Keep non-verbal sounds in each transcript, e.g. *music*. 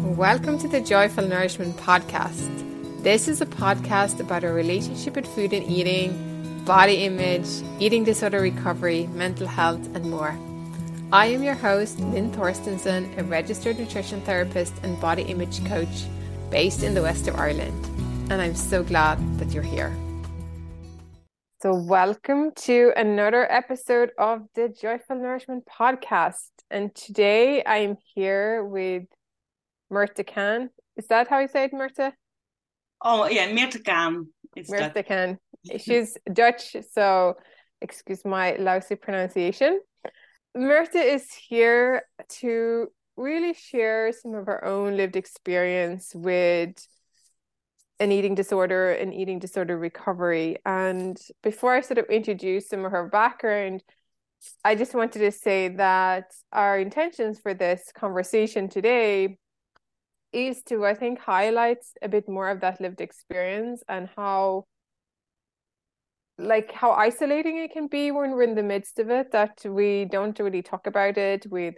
Welcome to the Joyful Nourishment Podcast. This is a podcast about our relationship with food and eating, body image, eating disorder recovery, mental health, and more. I am your host, Lynn Thorstenson, a registered nutrition therapist and body image coach based in the west of Ireland. And I'm so glad that you're here. So, welcome to another episode of the Joyful Nourishment Podcast. And today I'm here with Mirte Kaan. Is that how you say it, Mirte? Oh yeah, Mirte Kaan. Mirte Kaan. *laughs* She's Dutch, so excuse my lousy pronunciation. Mirte is here to really share some of her own lived experience with an eating disorder and eating disorder recovery. And before I sort of introduce some of her background, I just wanted to say that our intentions for this conversation today is to i think highlight a bit more of that lived experience and how like how isolating it can be when we're in the midst of it that we don't really talk about it with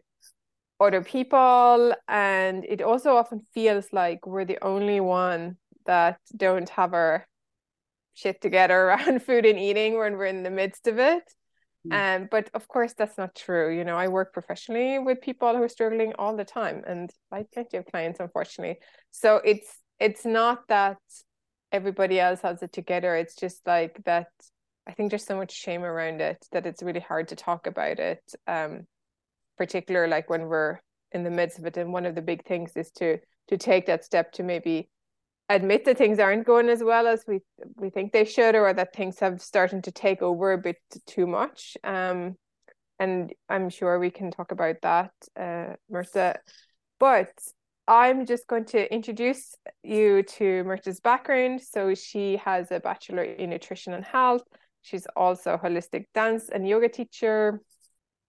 other people. And it also often feels like we're the only one that don't have our shit together *laughs* around food and eating when we're in the midst of it Mm. Um, but of course, that's not true. You know, I work professionally with people who are struggling all the time, and I plenty of clients, unfortunately. So it's it's not that everybody else has it together. It's just like that. I think there's so much shame around it that it's really hard to talk about it. Um, particular like when we're in the midst of it, and one of the big things is to to take that step to maybe admit that things aren't going as well as we we think they should or that things have started to take over a bit too much. Um and i'm sure we can talk about that uh but i'm just going to introduce you to Mirte's background. So she has a bachelor in nutrition and health. She's also a holistic dance and yoga teacher.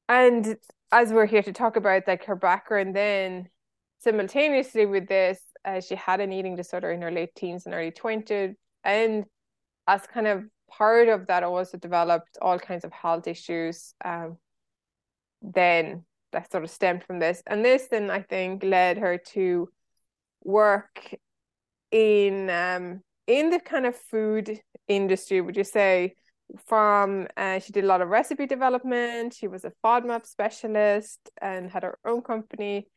And as we're here to talk about like her background then simultaneously with this uh, she had an eating disorder in her late teens and early 20s and as kind of part of that also developed all kinds of health issues um, then that sort of stemmed from this. And this then i think led her to work in um, in the kind of food industry would you say? From uh, she did a lot of recipe development. She was a fodmap specialist and had her own company.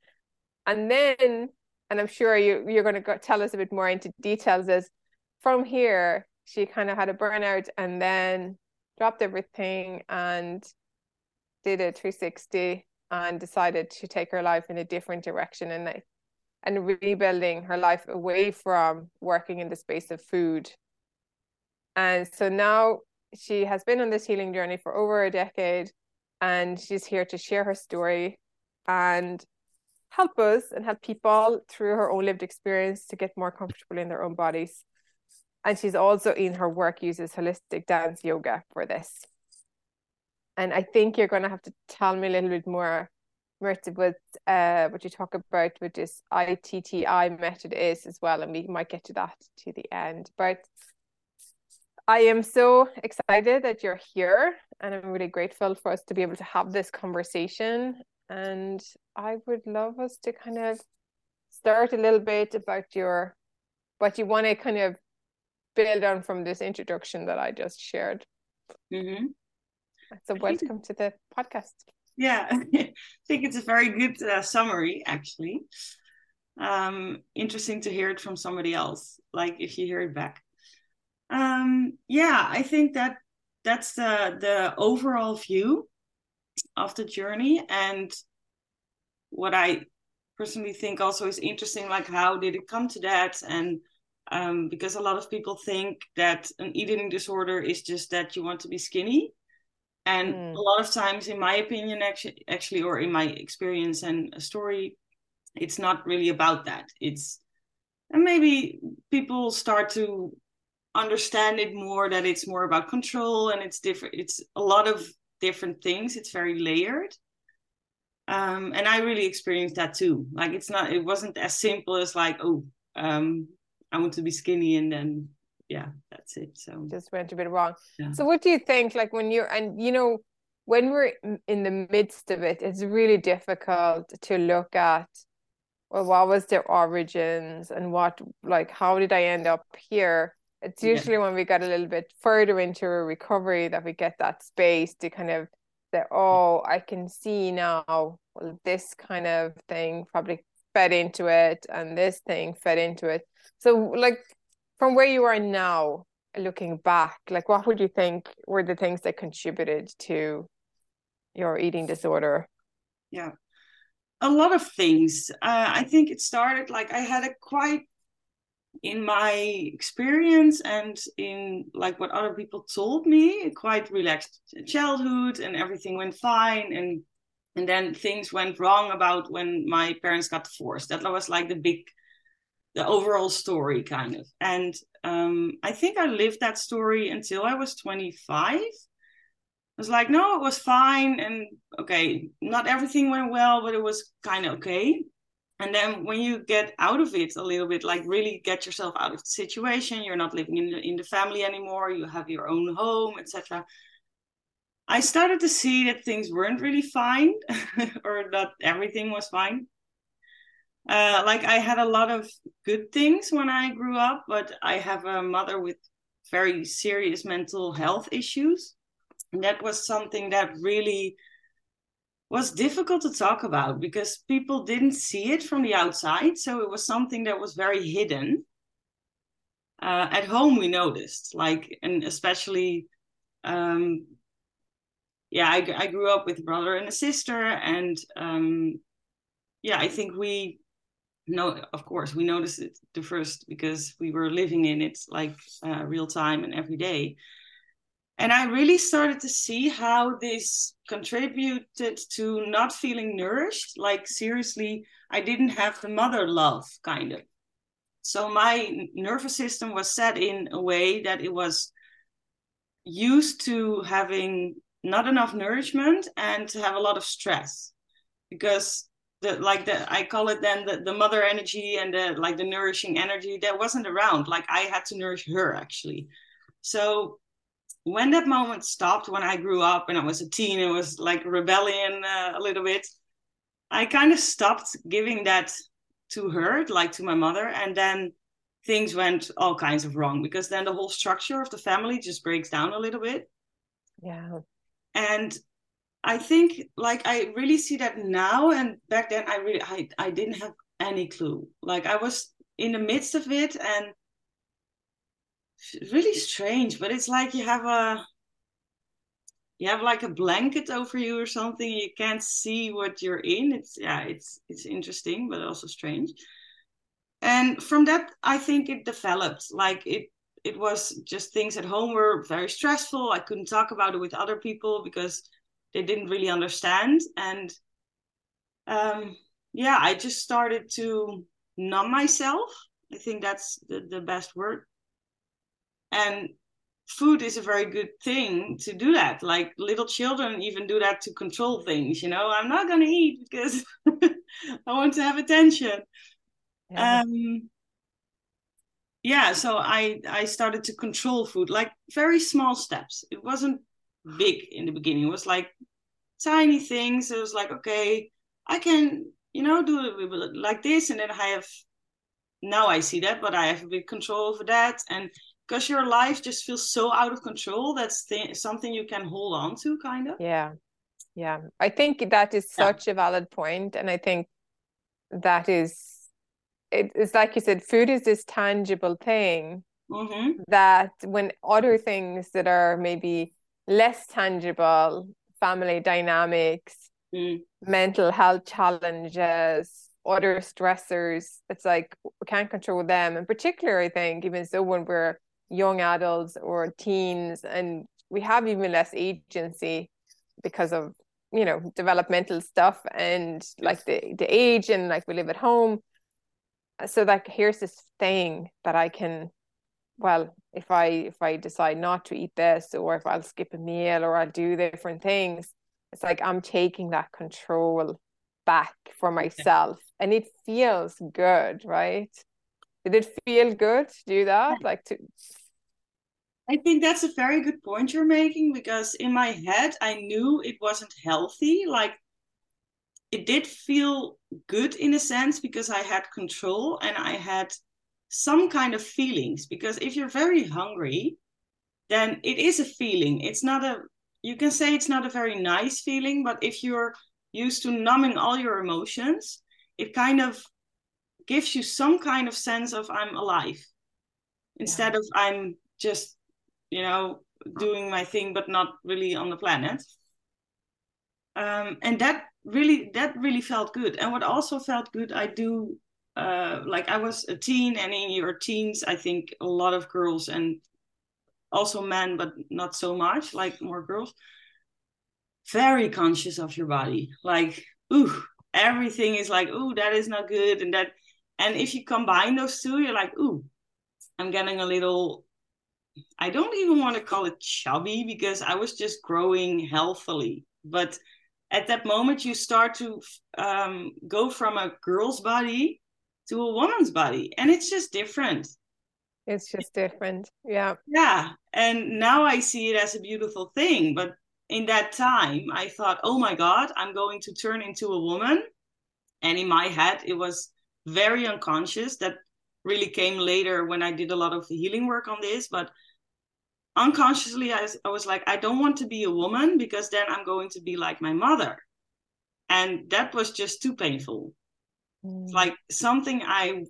And then and I'm sure you you're going to go, tell us a bit more into details. Is from here she kind of had a burnout and then dropped everything and did a 360 and decided to take her life in a different direction and and rebuilding her life away from working in the space of food. And so now she has been on this healing journey for over a decade and she's here to share her story and help us and help people through her own lived experience to get more comfortable in their own bodies. And she's also in her work uses holistic dance yoga for this. And I think you're going to have to tell me a little bit more, Mirte, with uh, what you talk about with this ITTI method is as well. And we might get to that to the end. But I am so excited that you're here, and I'm really grateful for us to be able to have this conversation and I would love us to kind of start a little bit about your what you want to kind of build on from this introduction that I just shared. Mm-hmm. So, welcome to the podcast. Yeah, *laughs* I think it's a very good uh, summary, actually. Um, interesting to hear it from somebody else, like if you hear it back. Um, yeah, I think that that's the the overall view of the journey. And what i personally think also is interesting like how did it come to that? And um, because a lot of people think that an eating disorder is just that you want to be skinny. And mm. a lot of times in my opinion actually actually or in my experience and a story it's not really about that. It's and maybe people start to understand it more that it's more about control and it's different it's a lot of different things. It's very layered. Um, and I really experienced that too. Like it's not, it wasn't as simple as like, oh, um, I want to be skinny and then yeah, that's it. So just went a bit wrong. Yeah. So what do you think? Like when you're and you know when we're in the midst of it, it's really difficult to look at well, what was their origins and what, like, how did I end up here? It's usually yeah. when we get a little bit further into a recovery that we get that space to kind of say, oh, I can see now, well, this kind of thing probably fed into it and this thing fed into it. So, like, from where you are now, looking back, like, what would you think were the things that contributed to your eating disorder? Yeah a lot of things. Uh, I think it started like I had a quite in my experience and in like what other people told me quite relaxed childhood and everything went fine and and then things went wrong about when my parents got divorced that was like the big the overall story kind of and um, i think i lived that story until i was 25 i was like, no, it was fine. And okay, not everything went well, but it was kind of okay. And then when you get out of it a little bit, like really get yourself out of the situation, you're not living in the, in the family anymore, you have your own home, etc. I started to see that things weren't really fine *laughs* or that everything was fine. Uh, like I had a lot of good things when I grew up, but I have a mother with very serious mental health issues And that was something that really was difficult to talk about because people didn't see it from the outside. So it was something that was very hidden. Uh, at home, we noticed, like, and especially, um, yeah, I, I grew up with a brother and a sister, and um, yeah, I think we know, of course, we noticed it the first because we were living in it like uh, real time and every day and I really started to see how this contributed to not feeling nourished. Like, seriously, I didn't have the mother love, kind of. So, my nervous system was set in a way that it was used to having not enough nourishment and to have a lot of stress because the like the i call it then the, the mother energy and the like the nourishing energy that wasn't around like i had to nourish her actually so when that moment stopped, when I grew up and I was a teen, it was like rebellion uh, a little bit. I kind of stopped giving that to her, like to my mother, and then things went all kinds of wrong because then the whole structure of the family just breaks down a little bit. Yeah. And I think like I really see that now and back then I really I, I didn't have any clue. Like I was in the midst of it and really strange but it's like you have a you have like a blanket over you or something you can't see what you're in. It's yeah it's it's interesting but also strange. And from that i think it developed. Like it it was just things at home were very stressful. I couldn't talk about it with other people because they didn't really understand. And um yeah i just started to numb myself. I think that's the, the best word and food is a very good thing to do that. Like little children even do that to control things you know? I'm not going to eat because *laughs* i want to have attention. Yeah. um yeah so i i started to control food like very small steps. It wasn't big in the beginning. It was like tiny things. It was like okay i can you know do it like this and then i have now i see that but i have a bit control over that. And because your life just feels so out of control that's th- something you can hold on to kind of yeah yeah i think that is such yeah. a valid point and i think that is it's like you said food is this tangible thing mm-hmm. that when other things that are maybe less tangible family dynamics mm. mental health challenges other stressors it's like we can't control them and particularly i think even so when we're young adults or teens and we have even less agency because of you know developmental stuff and like the the age and like we live at home. So like here's this thing that i can well if i if i decide not to eat this or if i'll skip a meal or i'll do different things it's like i'm taking that control back for myself and it feels good right did it feel good to do that like to I think that's a very good point you're making because in my head I knew it wasn't healthy. Like it did feel good in a sense because I had control and I had some kind of feelings. Because if you're very hungry, then it is a feeling. It's not a, you can say it's not a very nice feeling, but if you're used to numbing all your emotions, it kind of gives you some kind of sense of I'm alive instead yeah. of I'm just, you know, doing my thing but not really on the planet. Um, and that really that really felt good. And what also felt good, I do uh, like I was a teen, and in your teens, I think a lot of girls and also men, but not so much, like more girls, very conscious of your body. Like, ooh, everything is like, ooh, that is not good, and that. And if you combine those two, you're like, ooh, I'm getting a little. I don't even want to call it chubby because I was just growing healthily, but at that moment you start to um, go from a girl's body to a woman's body and it's just different it's just different yeah yeah and now i see it as a beautiful thing but in that time i thought oh my god i'm going to turn into a woman and in my head it was very unconscious. That really came later when i did a lot of healing work on this but unconsciously I, I was like i don't want to be a woman because then i'm going to be like my mother. And that was just too painful. Mm. like something i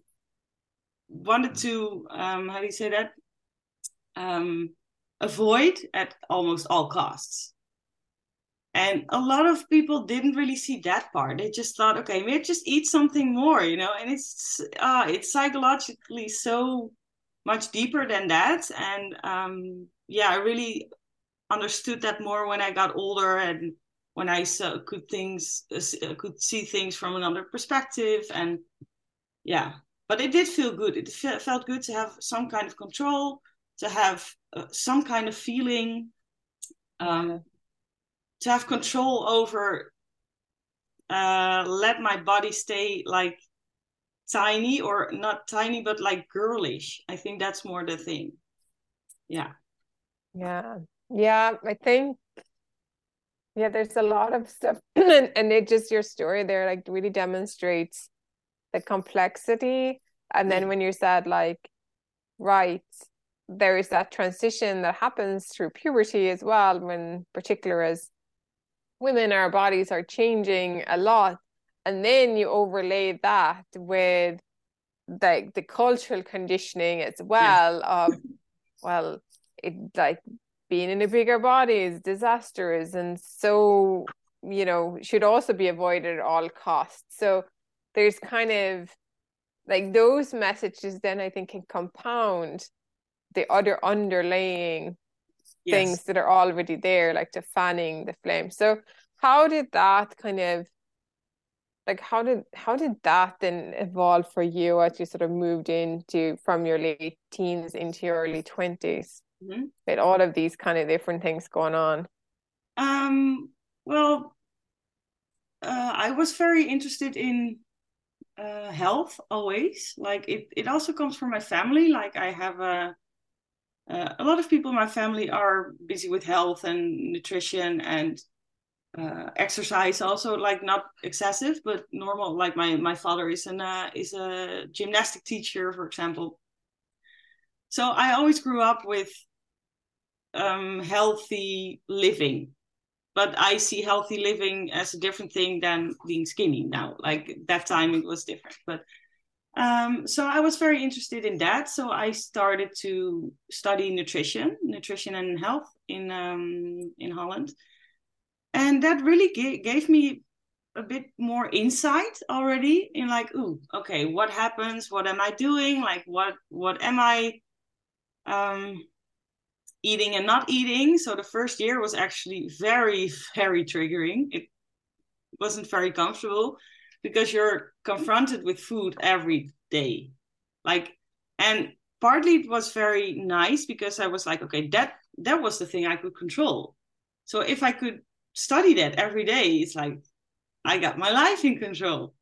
wanted to um how do you say that? Um avoid at almost all costs and a lot of people didn't really see that part. They just thought okay maybe just eat something more you know? And it's uh it's psychologically so much deeper than that. And um yeah, I really understood that more when I got older and when I saw, could things uh, could see things from another perspective. And yeah. But it did feel good. It felt good to have some kind of control to have uh, some kind of feeling um, to have control over uh, let my body stay like tiny or not tiny but like girlish i think that's more the thing yeah yeah. Yeah. I think, yeah, there's a lot of stuff. *clears throat* and, and it just, your story there, like, really demonstrates the complexity. And then when you said, like, right, there is that transition that happens through puberty as well, when, particular as women, our bodies are changing a lot. And then you overlay that with the the cultural conditioning as well yeah. of well it like being in a bigger body is disastrous and so you know should also be avoided at all costs so there's kind of like those messages then i think can compound the other underlying yes. things that are already there like to fanning the flame so how did that kind of like how did how did that then evolve for you as you sort of moved into from your late teens into your early 20s mm-hmm. with all of these kind of different things going on? Um, well, uh, I was very interested in uh, health always. Like it, it also comes from my family. Like I have a, uh, a lot of people in my family are busy with health and nutrition and uh, exercise also like not excessive but normal. Like my my father is an uh, is a gymnastic teacher for example. So i always grew up with um, healthy living but i see healthy living as a different thing than being skinny now. Like that time it was different but um, so i was very interested in that. So i started to study nutrition nutrition and health in um, in holland. And that really g- gave me a bit more insight already in like ooh okay what happens? What am i doing? Like what what am i um eating and not eating. So the first year was actually very, *laughs* very triggering. It wasn't very comfortable because you're confronted with food every day. Like, and partly it was very nice because I was like, okay, that that was the thing I could control. So if I could study that every day, it's like I got my life in control.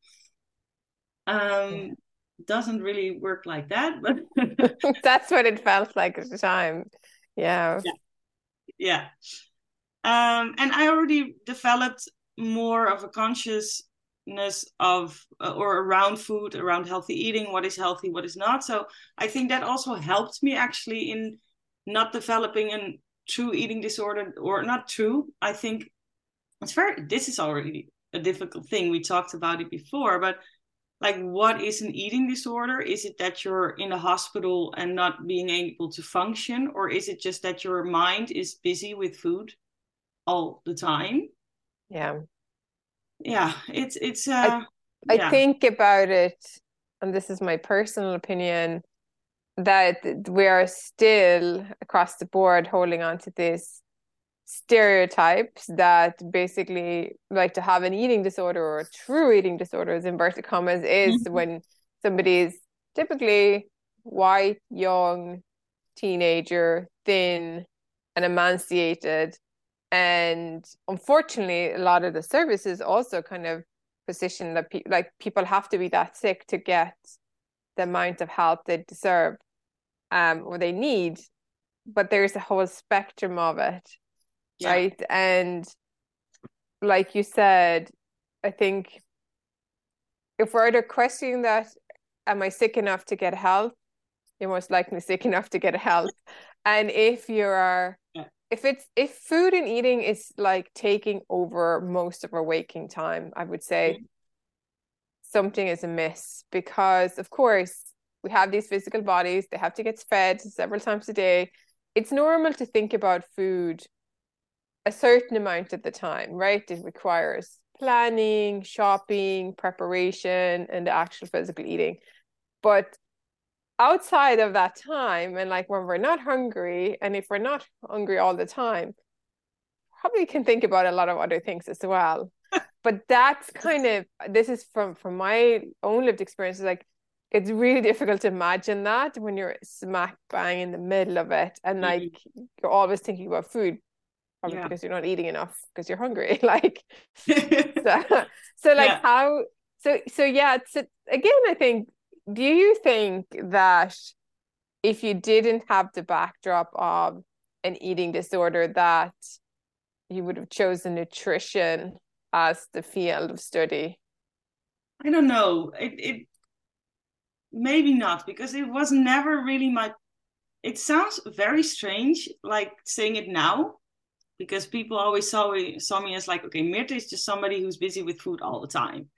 Um, yeah. doesn't really work like that, but *laughs* that's what it felt like at the time. Yeah. Yeah. yeah. Um, and I already developed more of a conscious of uh, or around food around healthy eating what is healthy what is not. So i think that also helped me actually in not developing a true eating disorder or not true i think it's very this is already a difficult thing. We talked about it before but like what is an eating disorder? Is it that you're in the hospital and not being able to function or is it just that your mind is busy with food all the time? Yeah yeah it's it's uh I, yeah. I think about it and this is my personal opinion that we are still across the board holding on to this stereotypes that basically like to have an eating disorder or a true eating disorder as inverted commas is mm-hmm. when somebody's typically white young teenager thin and emaciated and unfortunately a lot of the services also kind of position that pe- like people have to be that sick to get the amount of help they deserve um or they need but there's a whole spectrum of it yeah. right and like you said i think if we're either questioning that am i sick enough to get help you're most likely sick enough to get help and if you are yeah. If it's if food and eating is like taking over most of our waking time i would say mm-hmm. something is amiss because of course we have these physical bodies they have to get fed several times a day it's normal to think about food a certain amount at the time, right? It requires planning, shopping, preparation, and the actual physical eating. But outside of that time, and like when we're not hungry, and if we're not hungry all the time, probably can think about a lot of other things as well. *laughs* but that's kind of this is from from my own lived experience. Like it's really difficult to imagine that when you're smack bang in the middle of it, and mm-hmm. like mm-hmm. you're always thinking about food probably yeah. because you're not eating enough because you're hungry *laughs* like *laughs* so, so like yeah. how so so yeah so again i think do you think that if you didn't have the backdrop of an eating disorder that you would have chosen nutrition as the field of study i don't know it, it maybe not because it was never really my it sounds very strange like saying it now because people always saw me, saw me as like, okay, Mirte is just somebody who's busy with food all the time.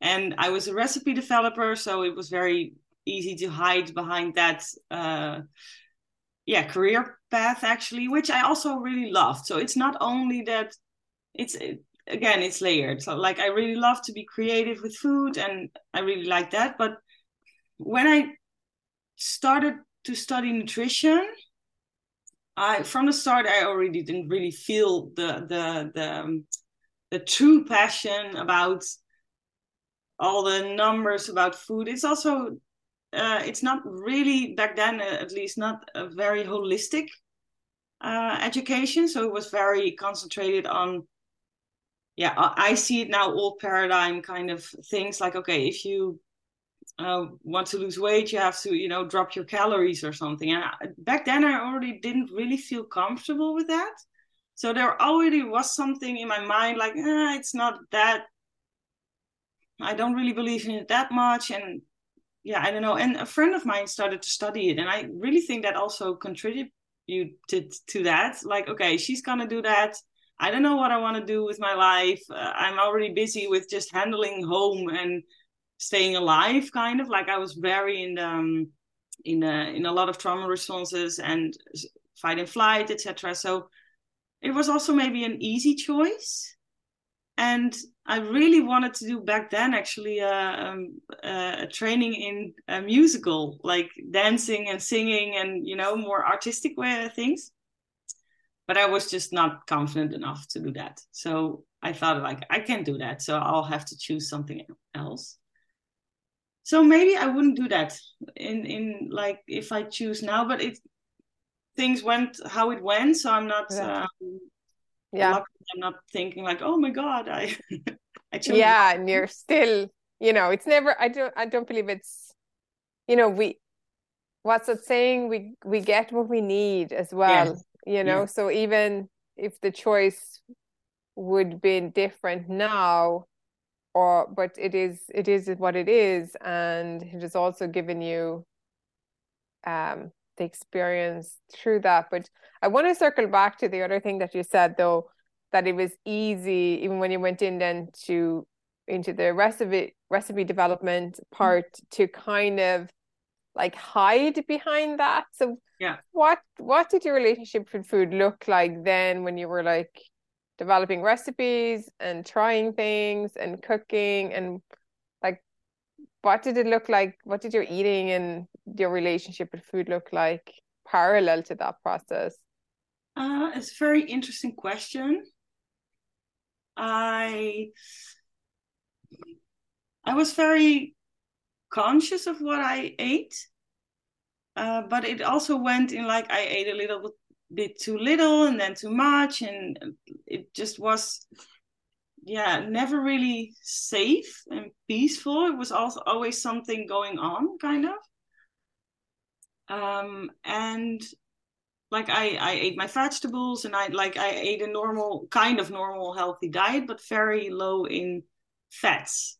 And I was a recipe developer, so it was very easy to hide behind that, uh, yeah, career path actually, which I also really loved. So it's not only that it's again it's layered. So like I really love to be creative with food, and I really like that. But when I started to study nutrition, I from the start I already didn't really feel the the the um, the true passion about all the numbers about food. It's also uh, it's not really back then uh, at least not a very holistic uh, education. So it was very concentrated on yeah I see it now old paradigm kind of things like okay if you uh, want to lose weight, you have to, you know, drop your calories or something. And I, back then, I already didn't really feel comfortable with that. So there already was something in my mind like, ah, it's not that. I don't really believe in it that much, and yeah, I don't know. And a friend of mine started to study it, and I really think that also contributed to that. Like, okay, she's gonna do that. I don't know what I want to do with my life. Uh, I'm already busy with just handling home and staying alive kind of like i was very in the, um, in a, in a lot of trauma responses and fight and flight etc so it was also maybe an easy choice and i really wanted to do back then actually uh, um, uh, a training in a musical like dancing and singing and you know more artistic way things but i was just not confident enough to do that so i thought like i can't do that so i'll have to choose something else so maybe I wouldn't do that in in like if I choose now, but it things went how it went, so I'm not. Yeah. Um, yeah. I'm not thinking like, oh my god, I. *laughs* I chose yeah, and you're still, you know, it's never. I don't. I don't believe it's. You know, we. What's it saying? We we get what we need as well. You know, so even if the choice would be different now, or but it is it is what it is and it has also given you um the experience through that but i want to circle back to the other thing that you said though that it was easy even when you went in then to into the recipe recipe development mm-hmm. part to kind of like hide behind that. So yeah. what what did your relationship with food look like then when you were like developing recipes and trying things and cooking and like what did it look like? What did your eating and your relationship with food look like parallel to that process? Uh, it's a very interesting question. I i was very conscious of what i ate uh, but it also went in like i ate a little bit too little and then too much and it just was yeah never really safe and peaceful. It was also always something going on kind of um and like i i ate my vegetables and i like i ate a normal kind of normal healthy diet but very low in fats.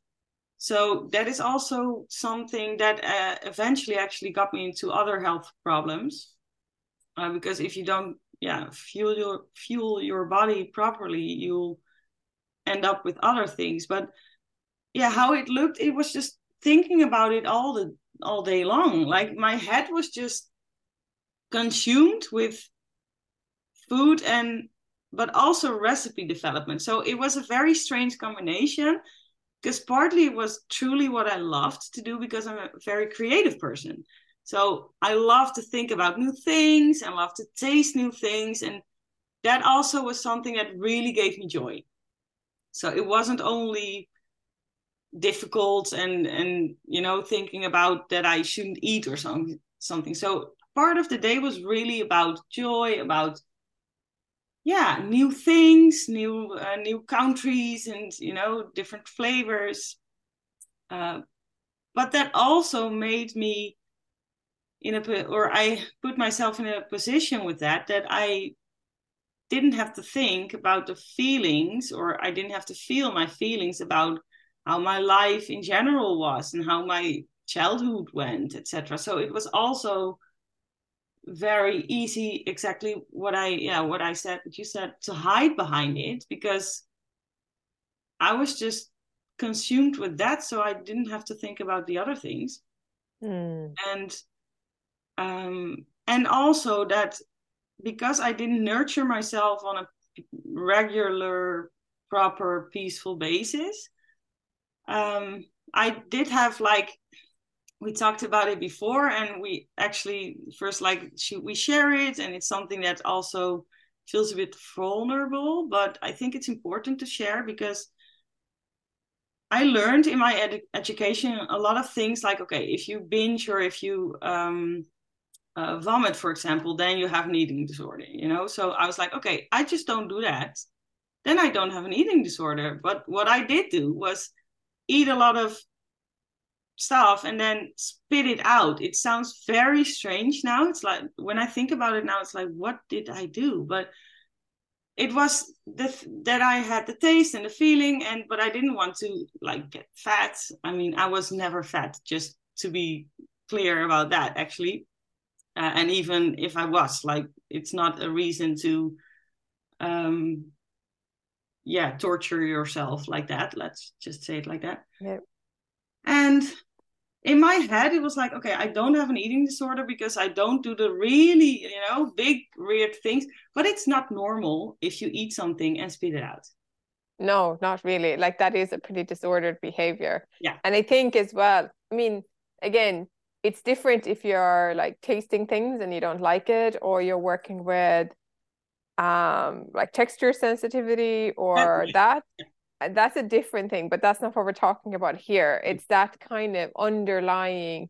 So that is also something that uh, eventually actually got me into other health problems uh, because if you don't yeah fuel your fuel your body properly you'll end up with other things. But yeah how it looked it was just thinking about it all the all day long like my head was just consumed with food and but also recipe development so it was a very strange combination because partly it was truly what i loved to do because i'm a very creative person so I love to think about new things and love to taste new things. And that also was something that really gave me joy. So it wasn't only difficult and and you know thinking about that I shouldn't eat or something something. So part of the day was really about joy, about yeah, new things, new uh, new countries, and you know different flavors. Uh, but that also made me in a or I put myself in a position with that that I didn't have to think about the feelings or I didn't have to feel my feelings about how my life in general was and how my childhood went etc so it was also very easy exactly what i yeah what i said what you said to hide behind it because i was just consumed with that so i didn't have to think about the other things mm. and um, and also that because I didn't nurture myself on a regular, proper, peaceful basis, um, I did have like we talked about it before, and we actually first like we share it, and it's something that also feels a bit vulnerable, but I think it's important to share because I learned in my ed- education a lot of things like okay, if you binge or if you um, uh, vomit, for example, then you have an eating disorder, you know? So I was like, okay, I just don't do that. Then I don't have an eating disorder. But what I did do was eat a lot of stuff and then spit it out. It sounds very strange now. It's like, when I think about it now, it's like, what did I do? But it was the, that I had the taste and the feeling, and but I didn't want to like get fat. I mean, I was never fat, just to be clear about that, actually uh, and even if i was like it's not a reason to um yeah torture yourself like that let's just say it like that. Yeah. and in my head it was like okay i don't have an eating disorder because i don't do the really you know big weird things but it's not normal if you eat something and spit it out. No not really. Like that is a pretty disordered behavior. Yeah. And i think as well i mean again it's different if you're like tasting things and you don't like it or you're working with um like texture sensitivity or that that's a different thing but that's not what we're talking about here. It's that kind of underlying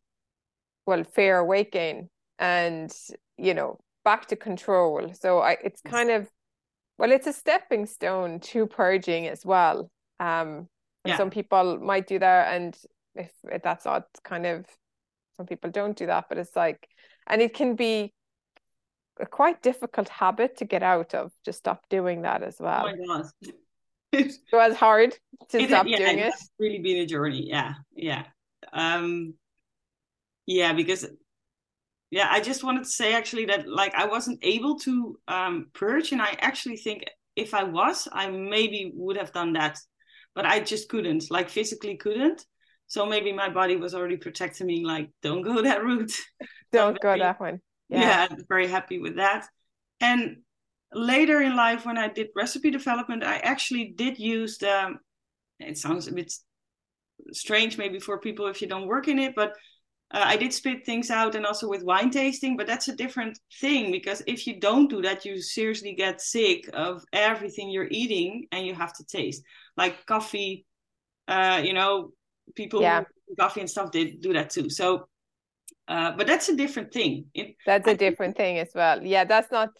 well fair weight gain and you know back to control. So I, it's kind of well it's a stepping stone to purging as well. Um yeah. some people might do that and if, if that's not kind of some people don't do that but it's like and it can be a quite difficult habit to get out of just stop doing that as well oh *laughs* it was hard to it, stop yeah, doing it really been a journey. Yeah, yeah, um, yeah. Because yeah, I just wanted to say actually that like I wasn't able to um, purge, and I actually think if I was, I maybe would have done that, but I just couldn't, like physically couldn't. So maybe my body was already protecting me, like don't go that route. *laughs* Don't go that one. Yeah. yeah, very happy with that. And later in life, when I did recipe development, I actually did use the. It sounds a bit strange maybe for people if you don't work in it, but uh, I did spit things out and also with wine tasting, but that's a different thing because if you don't do that, you seriously get sick of everything you're eating and you have to taste. Like coffee, uh, you know, people yeah. coffee and stuff did do that too. So, uh, but that's a different thing. That's a different thing as well. Yeah, that's not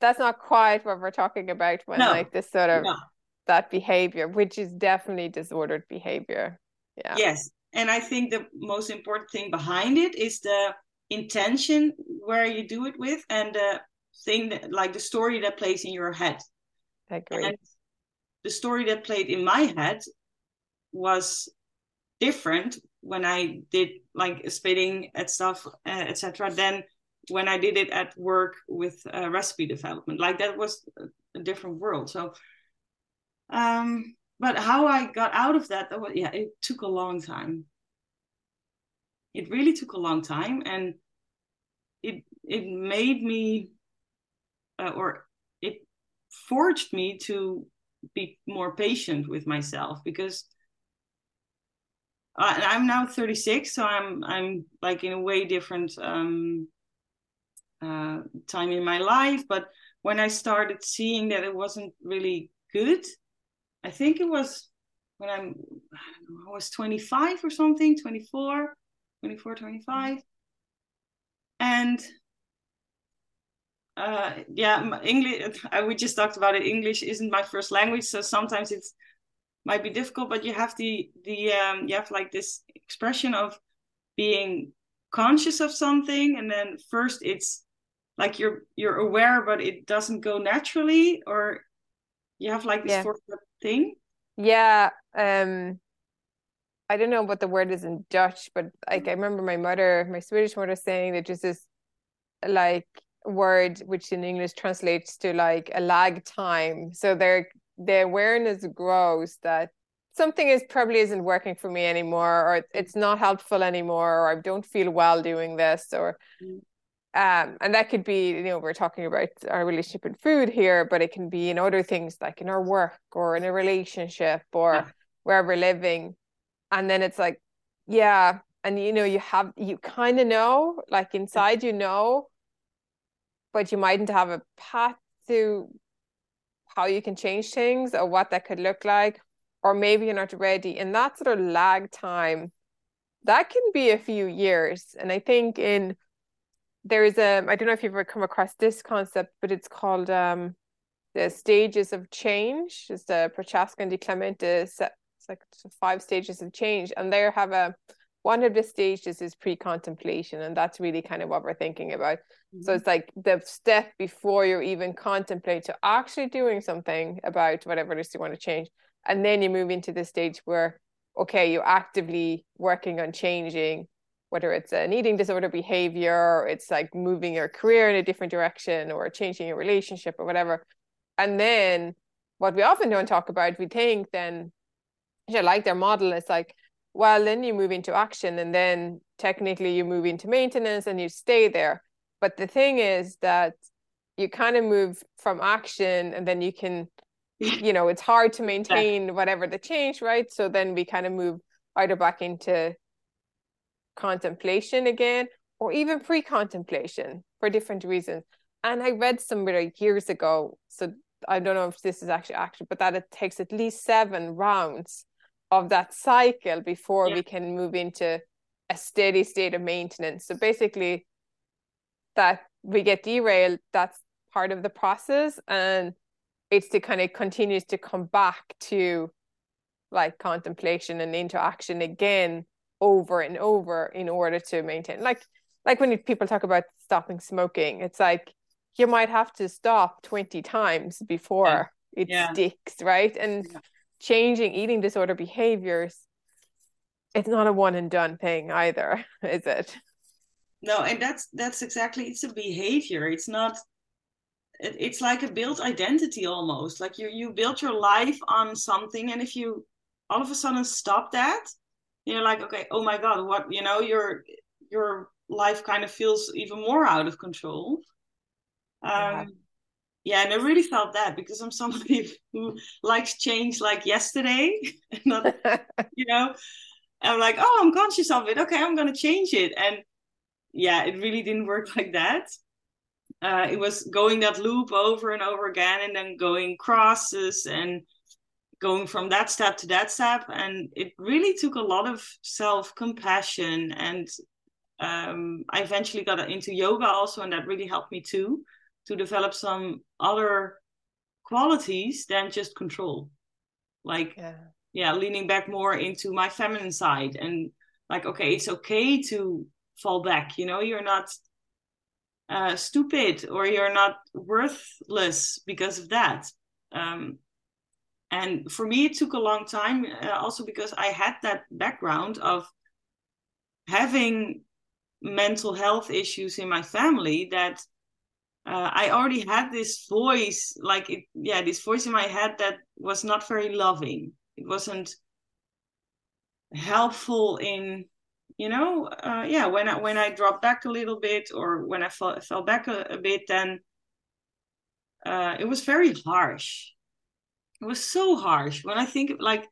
that's not quite what we're talking about when no, like this sort of no. that behavior, which is definitely disordered behavior. Yeah. Yes, and I think the most important thing behind it is the intention where you do it with and the thing that like the story that plays in your head. I agree. And the story that played in my head was different when I did like spitting at stuff, uh, etc. Than when I did it at work with uh, recipe development. Like that was a different world. So, um, but how I got out of that, that was, yeah, it took a long time. It really took a long time, and it it made me, uh, or it forged me to be more patient with myself because uh, I'm now 36, so I'm I'm like in a way different um, uh, time in my life. But when I started seeing that it wasn't really good, I think it was when I'm I, know, I was 25 or something, 24, 24, 25, and uh, yeah, English. *laughs* We just talked about it. English isn't my first language, so sometimes it's might be difficult but you have the the um you have like this expression of being conscious of something and then first it's like you're you're aware but it doesn't go naturally or you have like this yeah. thing yeah um i don't know what the word is in dutch but like i remember my mother my swedish mother saying that just this like word which in english translates to like a lag time so they're the awareness grows that something is probably isn't working for me anymore or it's not helpful anymore or i don't feel well doing this or mm. um and that could be you know we're talking about our relationship and food here but it can be in other things like in our work or in a relationship or yeah. where we're living and then it's like yeah and you know you have you kind of know like inside you know but you mightn't have a path to how you can change things or what that could look like, or maybe you're not ready. And that sort of lag time, that can be a few years. And I think in there's a I don't know if you've ever come across this concept, but it's called um the stages of change. It's the Prochaska and Di Clemente. It's like five stages of change, and they have a one of the stages is pre-contemplation and that's really kind of what we're thinking about. Mm-hmm. so it's like the step before you even contemplate to actually doing something about whatever it is you want to change. And then you move into the stage where okay you're actively working on changing whether it's an eating disorder behavior it's like moving your career in a different direction or changing your relationship or whatever. And then what we often don't talk about we think then you like their model is like well then you move into action and then technically you move into maintenance and you stay there. But the thing is that you kind of move from action and then you can *laughs* you know it's hard to maintain whatever the change right? So then we kind of move either back into contemplation again or even pre-contemplation for different reasons. And i read somewhere years ago so i don't know if this is actually accurate but that it takes at least seven rounds of that cycle before yeah. we can move into a steady state of maintenance. So basically, that we get derailed, that's part of the process. And it's to kind of continues to come back to like contemplation and interaction again over and over in order to maintain like like when people talk about stopping smoking it's like you might have to stop 20 times before it Yeah. sticks, right? And Yeah. Changing eating disorder behaviors, it's not a one and done thing either, *laughs* is it? no and that's that's exactly it's a behavior it's not it, it's like a built identity almost like you you build your life on something and if you all of a sudden stop that you're like okay oh my god what you know your your life kind of feels even more out of control um Yeah. Yeah and i really felt that because i'm somebody *laughs* who likes change like yesterday *laughs* not *laughs* you know? I'm like oh i'm conscious of it. Okay i'm gonna change it. And yeah it really didn't work like that. Uh, it was going that loop over and over again and then going crosses and going from that step to that step and it really took a lot of self-compassion and um, i eventually got into yoga also and that really helped me too to develop some other qualities than just control. Like Yeah. yeah leaning back more into my feminine side and like okay it's okay to fall back you know? You're not uh, stupid or you're not worthless because of that. Um, and for me it took a long time uh, also because i had that background of having mental health issues in my family that uh, i already had this voice like it yeah this voice in my head that was not very loving. It wasn't helpful in you know uh, yeah when i when i dropped back a little bit or when i fell, fell back a, a bit then uh, it was very harsh. It was so harsh. When i think like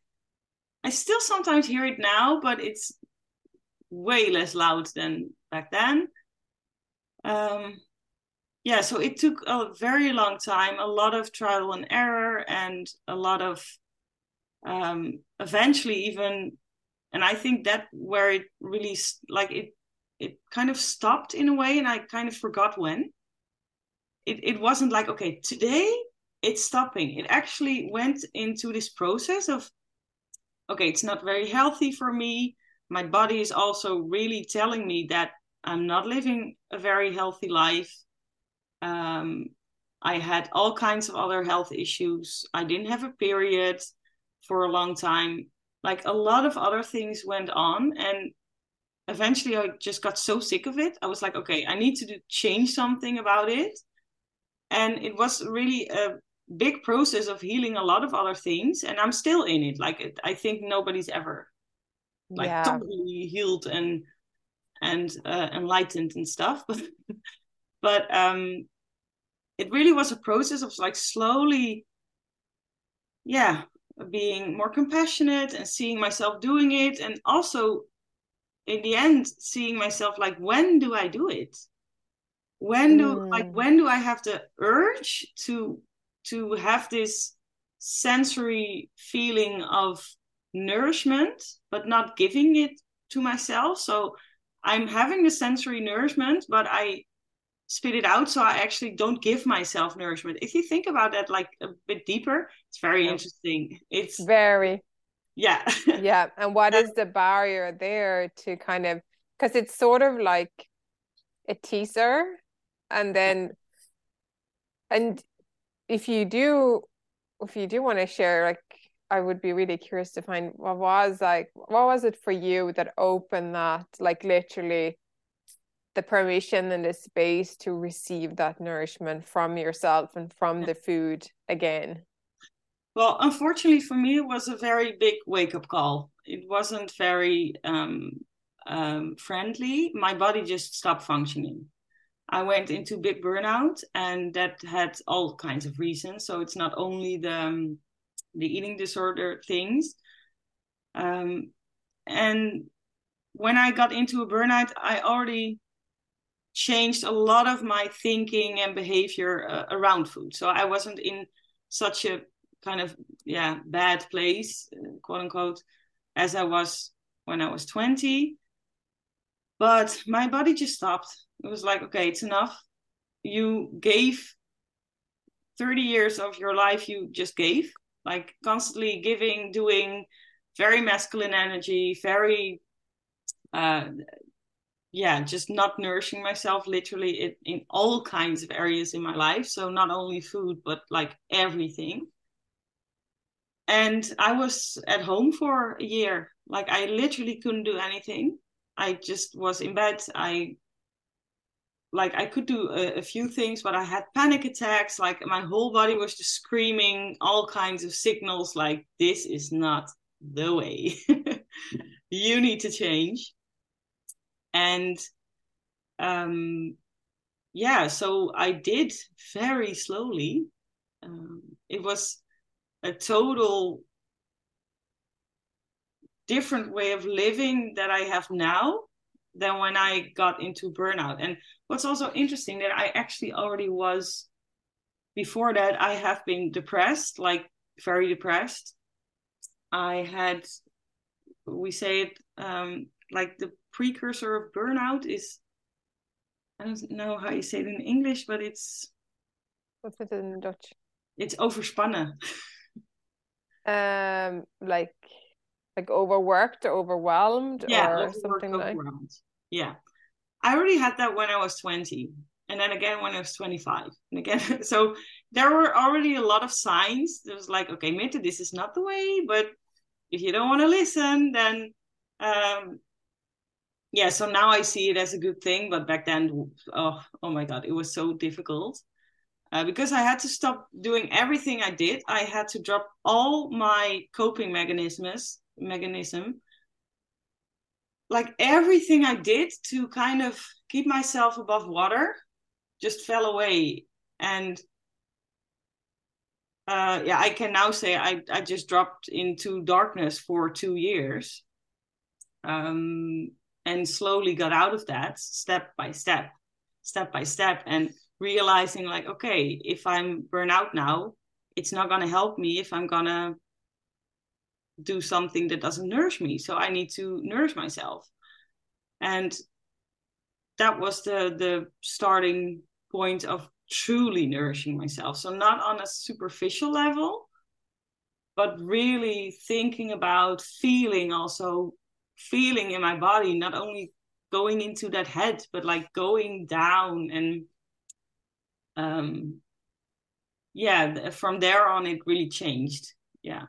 i still sometimes hear it now but it's way less loud than back then. Um yeah so it took a very long time a lot of trial and error and a lot of um eventually even and i think that where it really like it it kind of stopped in a way and i kind of forgot when. It, it wasn't like okay today it's stopping. It actually went into this process of okay it's not very healthy for me. My body is also really telling me that i'm not living a very healthy life um, i had all kinds of other health issues. I didn't have a period for a long time. Like a lot of other things went on and eventually i just got so sick of it. I was like okay i need to do, change something about it. And it was really a big process of healing a lot of other things and i'm still in it. Like it, i think nobody's ever like yeah. totally healed and and uh, enlightened and stuff but *laughs* but um it really was a process of like slowly yeah being more compassionate and seeing myself doing it and also in the end seeing myself like when do i do it when do Mm. like when do i have the urge to to have this sensory feeling of nourishment but not giving it to myself so i'm having the sensory nourishment but i spit it out so i actually don't give myself nourishment if you think about that like a bit deeper it's very Yeah. interesting it's Very. yeah *laughs* Yeah. And what is the barrier there to kind of, because it's sort of like a teaser, and then, and if you do, if you do want to share, like, I would be really curious to find what was like, what was it for you that opened that, like, literally the permission and the space to receive that nourishment from yourself and from the food again? Well, unfortunately for me, it was a very big wake up call. It wasn't very um, um, friendly. My body just stopped functioning. I went into big burnout, and that had all kinds of reasons. So it's not only the um, the eating disorder things. Um, and when I got into a burnout, I already changed a lot of my thinking and behavior uh, around food. So I wasn't in such a kind of yeah bad place, uh, quote unquote, as I was when I was 20. But my body just stopped. It was like, okay, it's enough. You gave 30 years of your life, you just gave, like constantly giving, doing, very masculine energy, very, uh, yeah, just not nourishing myself literally in, in all kinds of areas in my life. So not only food, but like everything. and I was at home for a year. Like I literally couldn't do anything. I just was in bed. I like I could do a, a, few things, but I had panic attacks. Like my whole body was just screaming all kinds of signals. Like this is not the way. *laughs* you need to change. And um, yeah, so I did very slowly. Um, it was a total different way of living that I have now than when I got into burnout. And what's also interesting that I actually already was before that I have been depressed, like very depressed. I had we say it um, like the precursor of burnout is I don't know how you say it in English, but it's what's it in Dutch? It's overspannen. um, like like overworked or overwhelmed yeah, or something like. Yeah, I already had that when I was twenty, and then again when I was twenty-five, and again. *laughs* So there were already a lot of signs. It was like, okay, maybe this is not the way, but if you don't want to listen, then um, yeah. So now I see it as a good thing, but back then, oh, oh my god, it was so difficult. Uh, because I had to stop doing everything I did. I had to drop all my coping mechanisms, mechanism, like everything I did to kind of keep myself above water, just fell away. And uh, yeah, I can now say I I just dropped into darkness for two years, um, and slowly got out of that step by step, step by step, and realizing like okay if i'm burnout now it's not going to help me if i'm going to do something that doesn't nourish me. So i need to nourish myself. And that was the the starting point of truly nourishing myself. So not on a superficial level but really thinking about feeling also feeling in my body not only going into that head but like going down and um, yeah, from there on, it really changed. Yeah,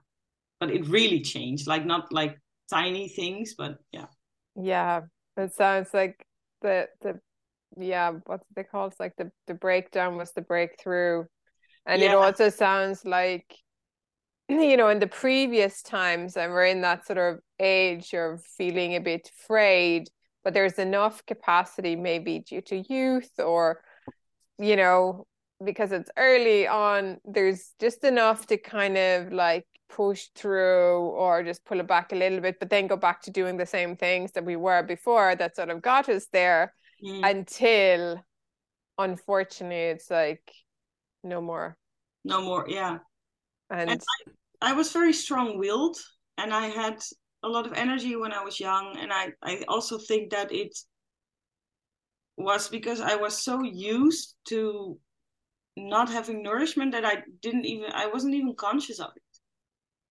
but it really changed. Like not like tiny things, but yeah. Yeah, it sounds like the the yeah, what's they call It's like the the breakdown was the breakthrough, and yeah. it also sounds like you know in the previous times and we're in that sort of age of feeling a bit frayed but there's enough capacity maybe due to youth or you know, because it's early on, there's just enough to kind of like push through or just pull it back a little bit, but then go back to doing the same things that we were before that sort of got us there mm. until unfortunately it's like no more. No more, yeah. And, and I, I was very strong willed and I had a lot of energy when I was young. And I, I also think that it was because I was so used to not having nourishment that I didn't even I wasn't even conscious of it.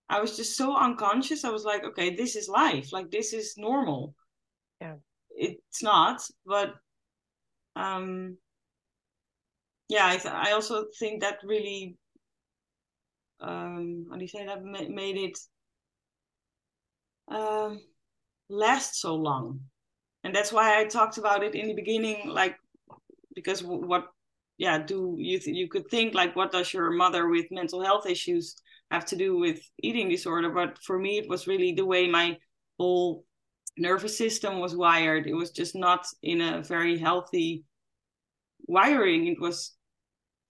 I was just so unconscious. I was like, okay, this is life. Like this is normal. Yeah. It's not, but um yeah, I th- I also think that really um how do you say that made it um last so long and that's why I talked about it in the beginning, like because what, yeah, do you you could think like what does your mother with mental health issues have to do with eating disorder? But for me, it was really the way my whole nervous system was wired. It was just not in a very healthy wiring. It was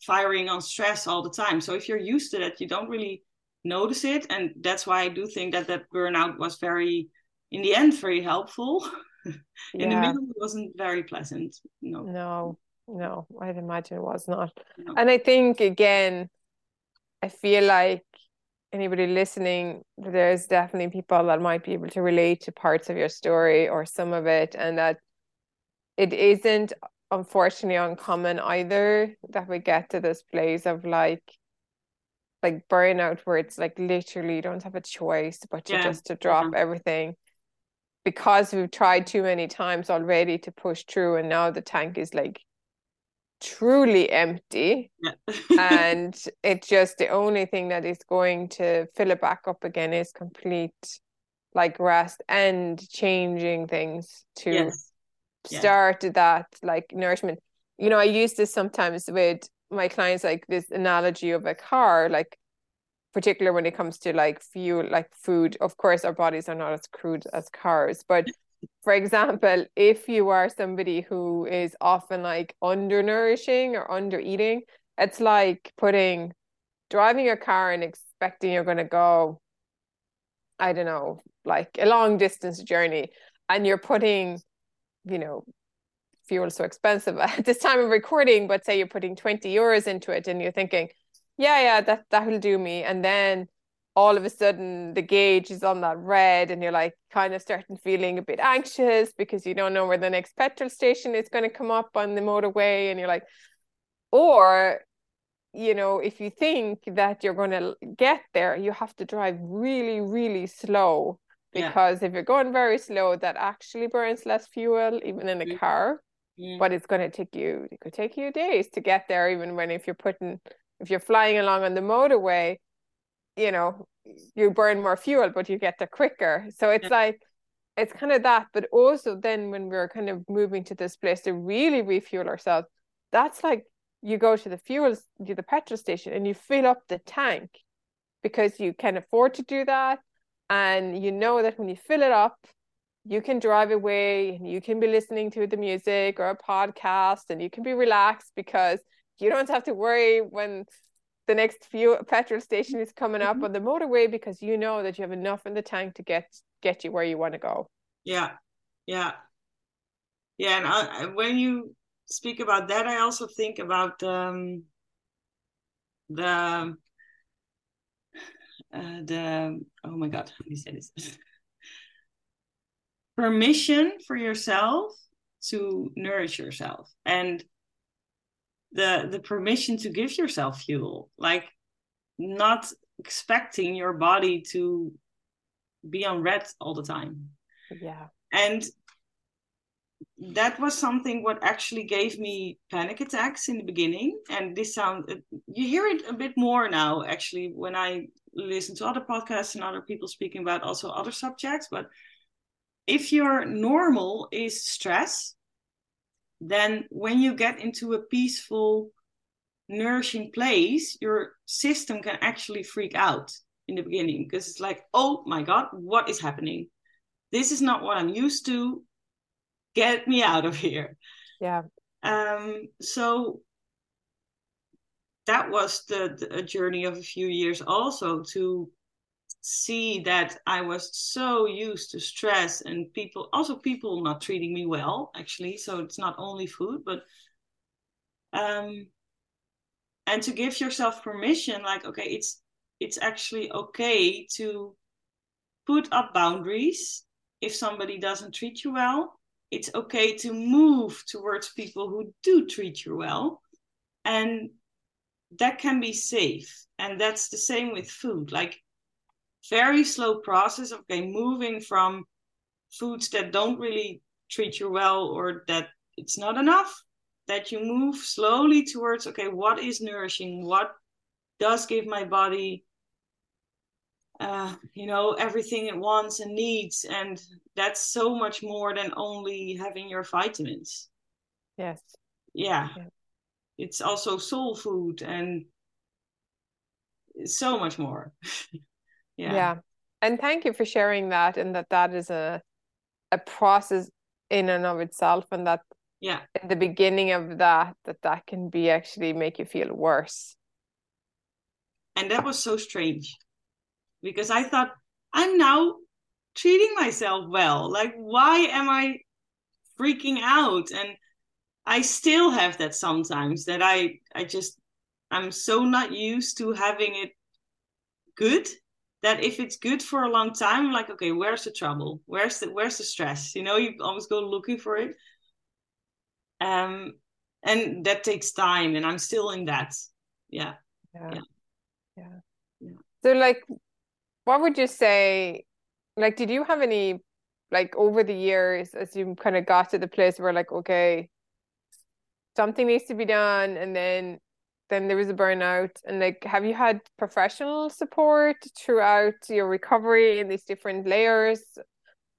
firing on stress all the time. So if you're used to that, you don't really notice it, and that's why I do think that that burnout was very, in the end, very helpful. *laughs* in yeah. the middle it wasn't very pleasant no no no i'd imagine it was not no. and i think again i feel like anybody listening there's definitely people that might be able to relate to parts of your story or some of it and that it isn't unfortunately uncommon either that we get to this place of like like burnout where it's like literally you don't have a choice but to yeah. just to drop yeah. everything because we've tried too many times already to push through and now the tank is like truly empty Yeah. *laughs* and it's just the only thing that is going to fill it back up again is complete like rest and changing things to yes. Yeah. start that like nourishment you know i use this sometimes with my clients like this analogy of a car like particular when it comes to like fuel like food of course our bodies are not as crude as cars but for example if you are somebody who is often like undernourishing or under eating it's like putting driving a car and expecting you're going to go i don't know like a long distance journey and you're putting you know fuel so expensive *laughs* at this time of recording but say you're putting 20 euros into it and you're thinking yeah yeah that that will do me. And then all of a sudden the gauge is on that red and you're like kind of starting feeling a bit anxious because you don't know where the next petrol station is going to come up on the motorway and you're like or you know if you think that you're going to get there you have to drive really really slow because yeah. if you're going very slow that actually burns less fuel even in a mm-hmm. car mm-hmm. but it's going to take you it could take you days to get there even when if you're putting if you're flying along on the motorway you know you burn more fuel but you get there quicker so it's yeah. like it's kind of that but also then when we're kind of moving to this place to really refuel ourselves that's like you go to the fuel to the petrol station and you fill up the tank because you can afford to do that and you know that when you fill it up you can drive away and you can be listening to the music or a podcast and you can be relaxed because you don't have to worry when the next fuel petrol station is coming up mm-hmm. on the motorway because you know that you have enough in the tank to get get you where you want to go. Yeah, yeah, yeah. And I, when you speak about that, I also think about um, the uh, the oh my god, how do you say this? *laughs* Permission for yourself to nourish yourself and the the permission to give yourself fuel like not expecting your body to be on red all the time. Yeah. And that was something what actually gave me panic attacks in the beginning. And this sound you hear it a bit more now actually when i listen to other podcasts and other people speaking about also other subjects but if your normal is stress then when you get into a peaceful, nourishing place, your system can actually freak out in the beginning because it's like, oh my God, what is happening? This is not what I'm used to. Get me out of here. Yeah. Um, so that was the, the journey of a few years also to see that I was so used to stress and people, also people not treating me well, actually. So it's not only food, but um, and to give yourself permission, like, okay, it's it's actually okay to put up boundaries if somebody doesn't treat you well. It's okay to move towards people who do treat you well, and that can be safe. And that's the same with food. Like very slow process of okay, moving from foods that don't really treat you well or that it's not enough that you move slowly towards okay what is nourishing what does give my body uh, you know everything it wants and needs and that's so much more than only having your vitamins yes yeah, yeah. It's also soul food and so much more. *laughs* Yeah. Yeah. And thank you for sharing that and that that is a a process in and of itself and that yeah. in the beginning of that that that can be actually make you feel worse. And that was so strange because i thought i'm now treating myself well. Like why am i freaking out? And i still have that sometimes that i i just i'm so not used to having it good that if it's good for a long time, I'm like, okay, where's the trouble? Where's the where's the stress? You know, you always go looking for it. Um, and that takes time, and I'm still in that. Yeah. Yeah. Yeah. yeah. yeah. So, like, what would you say? Like, did you have any, like, over the years, as you kind of got to the place where, like, okay, something needs to be done and then then there was a burnout. And like have you had professional support throughout your recovery in these different layers?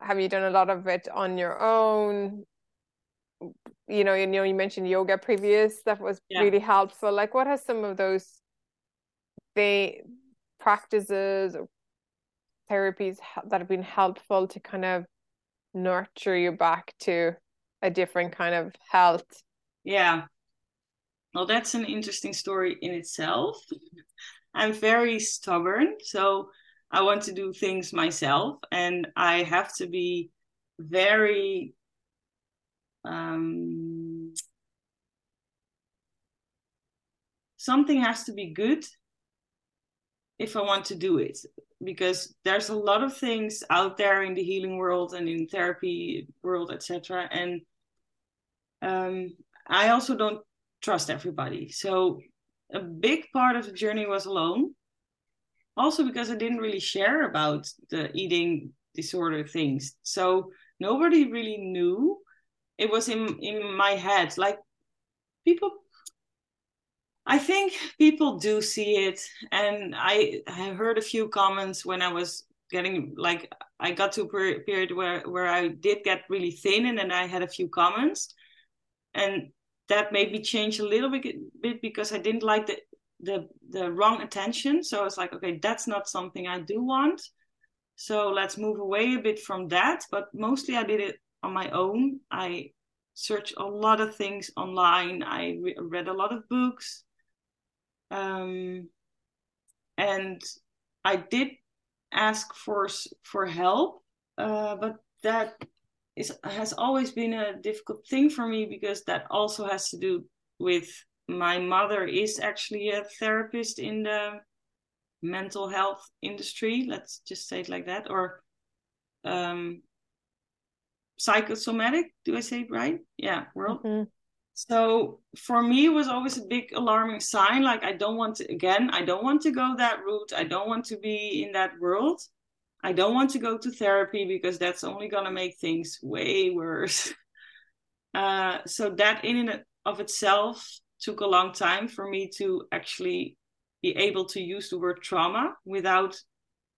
Have you done a lot of it on your own? You know you know you mentioned yoga previous. That was yeah. really helpful. Like what has some of those they practices or therapies that have been helpful to kind of nurture you back to a different kind of health yeah. Well that's an interesting story in itself. I'm very stubborn so i want to do things myself and i have to be very um, something has to be good if I want to do it because there's a lot of things out there in the healing world and in therapy world etc and um, I also don't trust everybody. So a big part of the journey was alone. Also because I didn't really share about the eating disorder things. So nobody really knew. It was in in my head. Like people I think people do see it, and I I heard a few comments when I was getting like I got to a period where where I did get really thin, and then I had a few comments, and that made me change a little bit bit because I didn't like the the the wrong attention. So I was like, okay, that's not something I do want. So let's move away a bit from that. But mostly I did it on my own. I searched a lot of things online. I re- read a lot of books. Um, and I did ask for for help, uh, but that is has always been a difficult thing for me because that also has to do with my mother is actually a therapist in the mental health industry. Let's just say it like that, or um, psychosomatic. Do I say it right? Yeah, world. Mm-hmm. So for me, it was always a big alarming sign. Like I don't want to again. I don't want to go that route. I don't want to be in that world. I don't want to go to therapy because that's only gonna make things way worse. *laughs* Uh, so that in and of itself took a long time for me to actually be able to use the word trauma without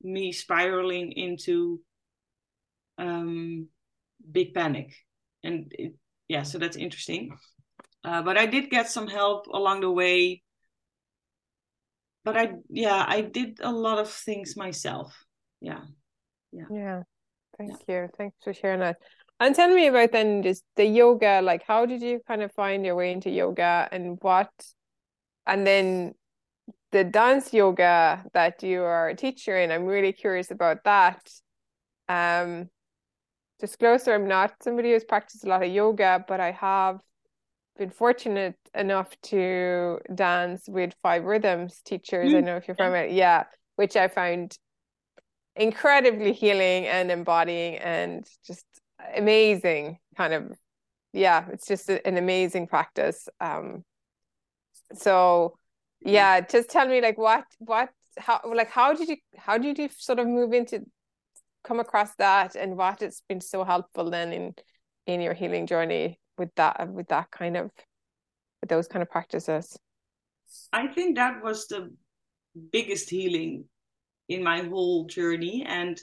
me spiraling into um, big panic. And it, yeah, so that's interesting. Uh, but I did get some help along the way. But I, yeah, I did a lot of things myself. Yeah. Yeah. Yeah. Thank yeah. you. Thanks for sharing that. And tell me about then just the yoga. Like, how did you kind of find your way into yoga and what, and then the dance yoga that you are a teacher in? I'm really curious about that. Um, disclosure, I'm not somebody who's practiced a lot of yoga, but I have been fortunate enough to dance with five rhythms teachers. Mm. I know if you're from it, yeah, which I found incredibly healing and embodying and just amazing kind of yeah it's just a, an amazing practice. Um so yeah just tell me like what what how like how did you how did you sort of move into come across that and what it's been so helpful then in in your healing journey with that with that kind of with those kind of practices? I think that was the biggest healing in my whole journey. And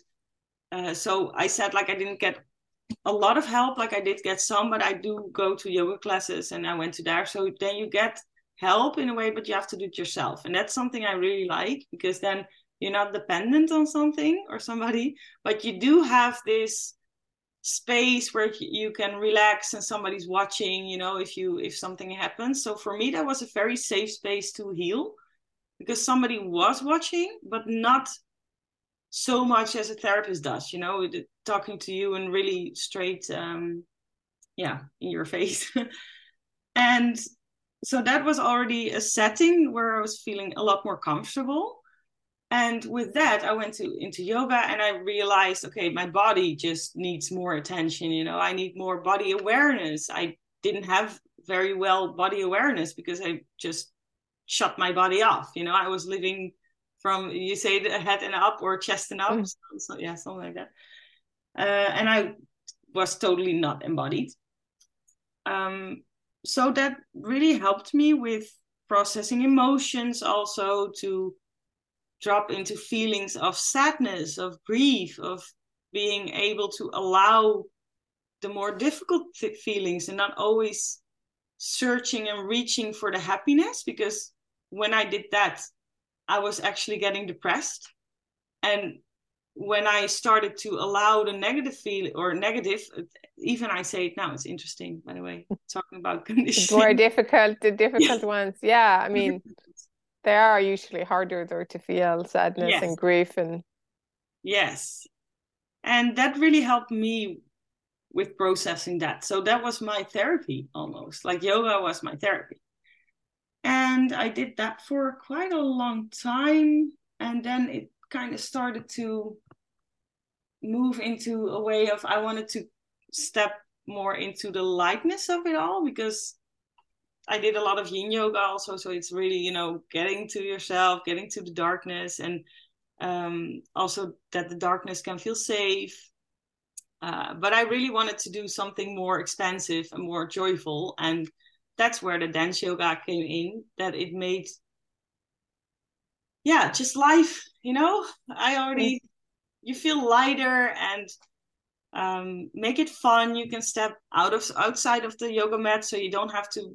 uh, so i said like i didn't get a lot of help. Like i did get some but i do go to yoga classes and i went to there. So then you get help in a way but you have to do it yourself. And that's something i really like because then you're not dependent on something or somebody but you do have this space where you can relax and somebody's watching you know if you if something happens. So for me that was a very safe space to heal because somebody was watching but not so much as a therapist does you know talking to you and really straight um yeah in your *laughs* face. And so that was already a setting where i was feeling a lot more comfortable. And with that i went to into yoga and i realized okay my body just needs more attention you know i need more body awareness. I didn't have very well body awareness because i just shut my body off. You know i was living from you say the head and up or chest and up mm. so, so, yeah something like that. Uh, and i was totally not embodied. Um so that really helped me with processing emotions also to drop into feelings of sadness of grief of being able to allow the more difficult feelings and not always searching and reaching for the happiness because when i did that i was actually getting depressed and when I started to allow the negative feel or negative, even I say it now, it's interesting, by the way, *laughs* talking about conditioning. More difficult, the *laughs* difficult ones. Yeah. I mean, they are usually harder though to feel sadness yes. and grief and. Yes. And that really helped me with processing that. So that was my therapy almost. Like yoga was my therapy. And I did that for quite a long time. And then it kind of started to move into a way of I wanted to step more into the lightness of it all because I did a lot of yin yoga also. So it's really, you know, getting to yourself, getting to the darkness, and um, also that the darkness can feel safe. Uh, but I really wanted to do something more expansive and more joyful. And that's where the dance yoga came in, that it made, yeah, just life, you know, I already you feel lighter and um, make it fun. You can step out of outside of the yoga mat, so you don't have to.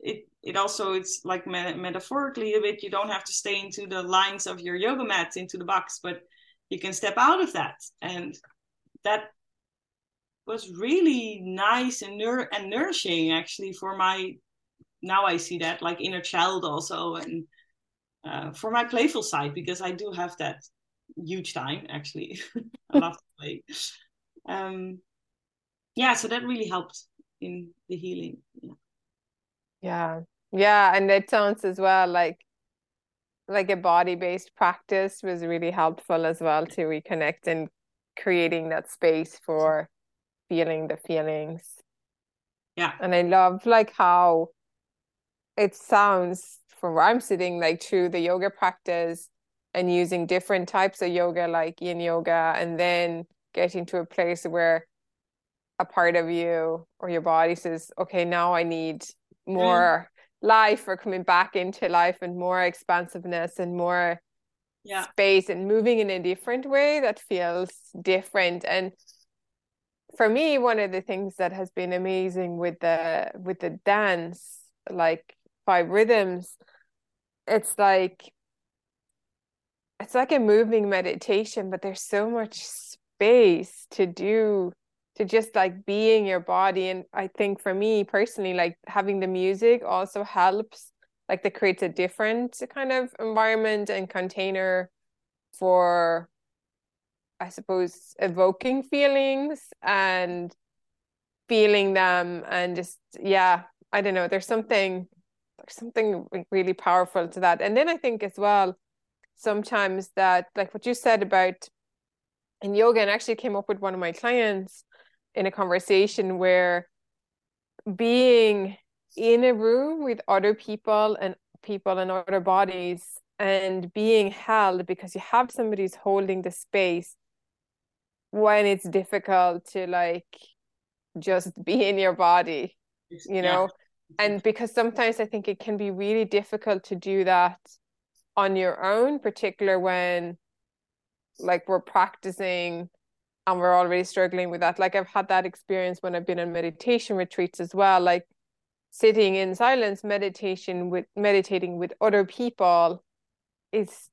It it also it's like me- metaphorically a bit. You don't have to stay into the lines of your yoga mat into the box, but you can step out of that, and that was really nice and nur- and nourishing actually for my. Now I see that like inner child also and. Uh, for my playful side because I do have that huge time actually. *laughs* I love to play. Um, yeah, so that really helped in the healing. Yeah. Yeah. Yeah. And it sounds as well like like a body based practice was really helpful as well to reconnect and creating that space for feeling the feelings. Yeah. And I love like how it sounds from where I'm sitting, like through the yoga practice, and using different types of yoga like yin yoga and then getting to a place where a part of you or your body says okay now i need more mm. life or coming back into life and more expansiveness and more yeah. space and moving in a different way that feels different and for me one of the things that has been amazing with the with the dance like five rhythms it's like it's like a moving meditation, but there's so much space to do to just like be in your body. And I think for me personally, like having the music also helps, like that creates a different kind of environment and container for I suppose evoking feelings and feeling them and just yeah, I don't know, there's something there's something really powerful to that. And then I think as well sometimes that like what you said about in yoga and actually came up with one of my clients in a conversation where being in a room with other people and people and other bodies and being held because you have somebody who's holding the space when it's difficult to like just be in your body you know. And because sometimes i think it can be really difficult to do that on your own, particular when like we're practicing and we're already struggling with that. Like I've had that experience when I've been in meditation retreats as well, like sitting in silence meditation with meditating with other people is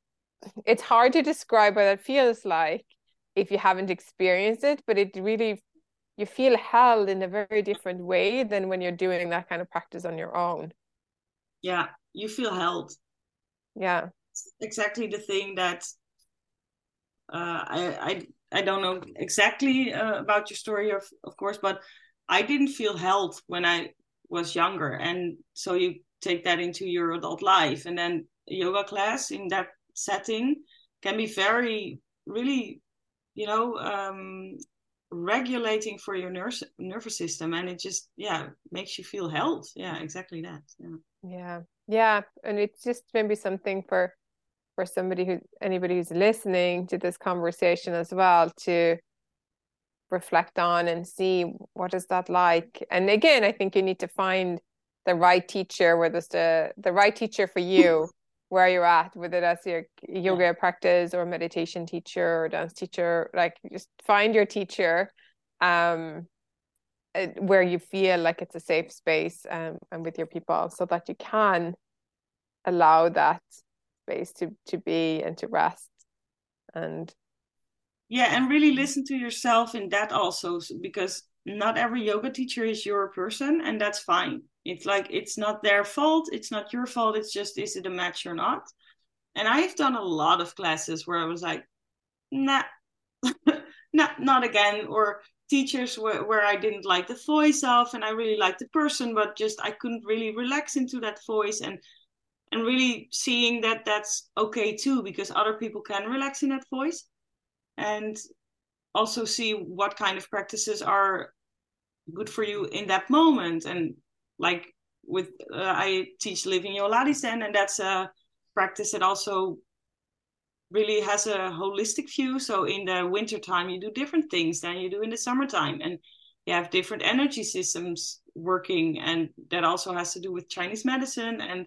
it's hard to describe what it feels like if you haven't experienced it, but it really you feel held in a very different way than when you're doing that kind of practice on your own. Yeah, you feel held yeah exactly the thing that uh, I, I I don't know exactly uh, about your story of of course but I didn't feel held when I was younger and so you take that into your adult life and then yoga class in that setting can be very really you know um, regulating for your nervous nervous system and it just yeah makes you feel held yeah exactly that. Yeah. Yeah. Yeah and it's just maybe something for for somebody who anybody who's listening to this conversation as well to reflect on and see what is that like. And again i think you need to find the right teacher, whether it's the the right teacher for you, *laughs* where you're at, whether that's your yoga yeah. practice or meditation teacher or dance teacher. Like just find your teacher, um, uh, where you feel like it's a safe space, um, and with your people, so that you can allow that space to to be and to rest, and yeah, and really listen to yourself in that also, because not every yoga teacher is your person, and that's fine it's like it's not their fault, it's not your fault, it's just is it a match or not? And I've done a lot of classes where I was like, nah, *laughs* not not again, or teachers where, where I didn't like the voice of and I really liked the person, but just I couldn't really relax into that voice and and really seeing that that's okay too because other people can relax in that voice and also see what kind of practices are good for you in that moment and like with uh, I teach living your Ladisen, and that's a practice that also really has a holistic view. So in the winter time, you do different things than you do in the summertime, and you have different energy systems working, and that also has to do with Chinese medicine and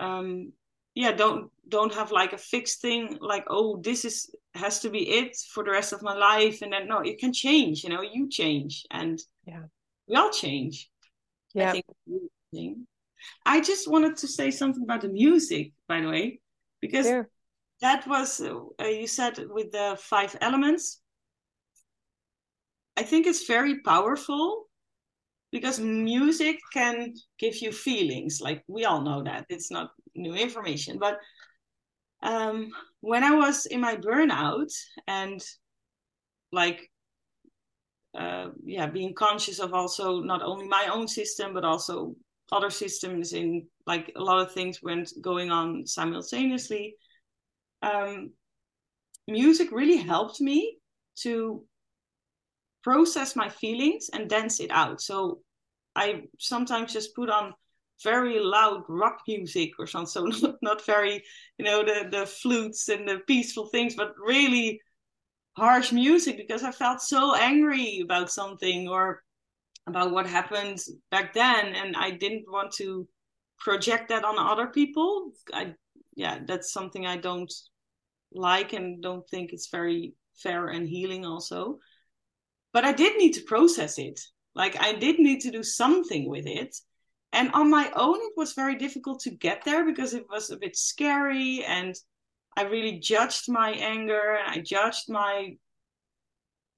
um, yeah, don't don't have like a fixed thing like oh this is has to be it for the rest of my life, and then no, it can change. You know, you change, and yeah, we all change. Yeah. I think I just wanted to say something about the music, by the way, because yeah. that was uh, you said with the five elements. I think it's very powerful because music can give you feelings. Like we all know that it's not new information, but um, when I was in my burnout and like uh, yeah being conscious of also not only my own system but also other systems in like a lot of things went going on simultaneously. Um, music really helped me to process my feelings and dance it out. So i sometimes just put on very loud rock music or something so *laughs* not, not very you know the the flutes and the peaceful things but really harsh music because I felt so angry about something or about what happened back then and I didn't want to project that on other people. I yeah, that's something I don't like and don't think it's very fair and healing also. But I did need to process it. Like I did need to do something with it. And on my own it was very difficult to get there because it was a bit scary and I really judged my anger and I judged my,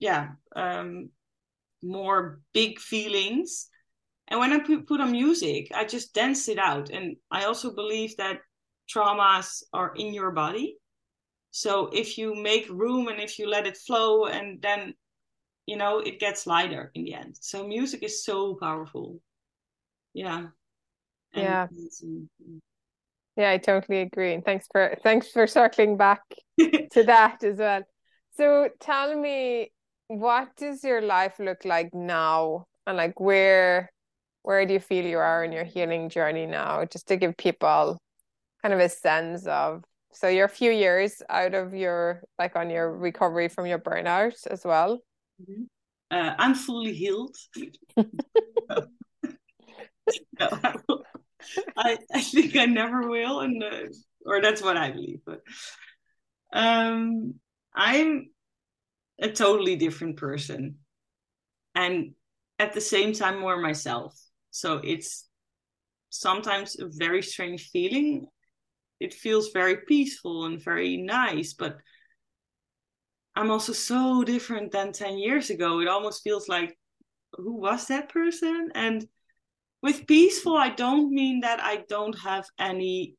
yeah, um, more big feelings. And when I put, put on music, I just dance it out. And I also believe that traumas are in your body. So if you make room and if you let it flow, and then, you know, it gets lighter in the end. So music is so powerful. Yeah. And yeah. Yeah, I totally agree. And thanks for thanks for circling back to that as well. So tell me, what does your life look like now? And like where where do you feel you are in your healing journey now? Just to give people kind of a sense of so you're a few years out of your like on your recovery from your burnout as well. Mm-hmm. Uh, I'm fully healed. *laughs* *laughs* no, *laughs* I, I think I never will, and uh, or that's what I believe. But um, I'm a totally different person, and at the same time more myself. So it's sometimes a very strange feeling. It feels very peaceful and very nice, but I'm also so different than 10 years ago. It almost feels like, who was that person? And with peaceful i don't mean that i don't have any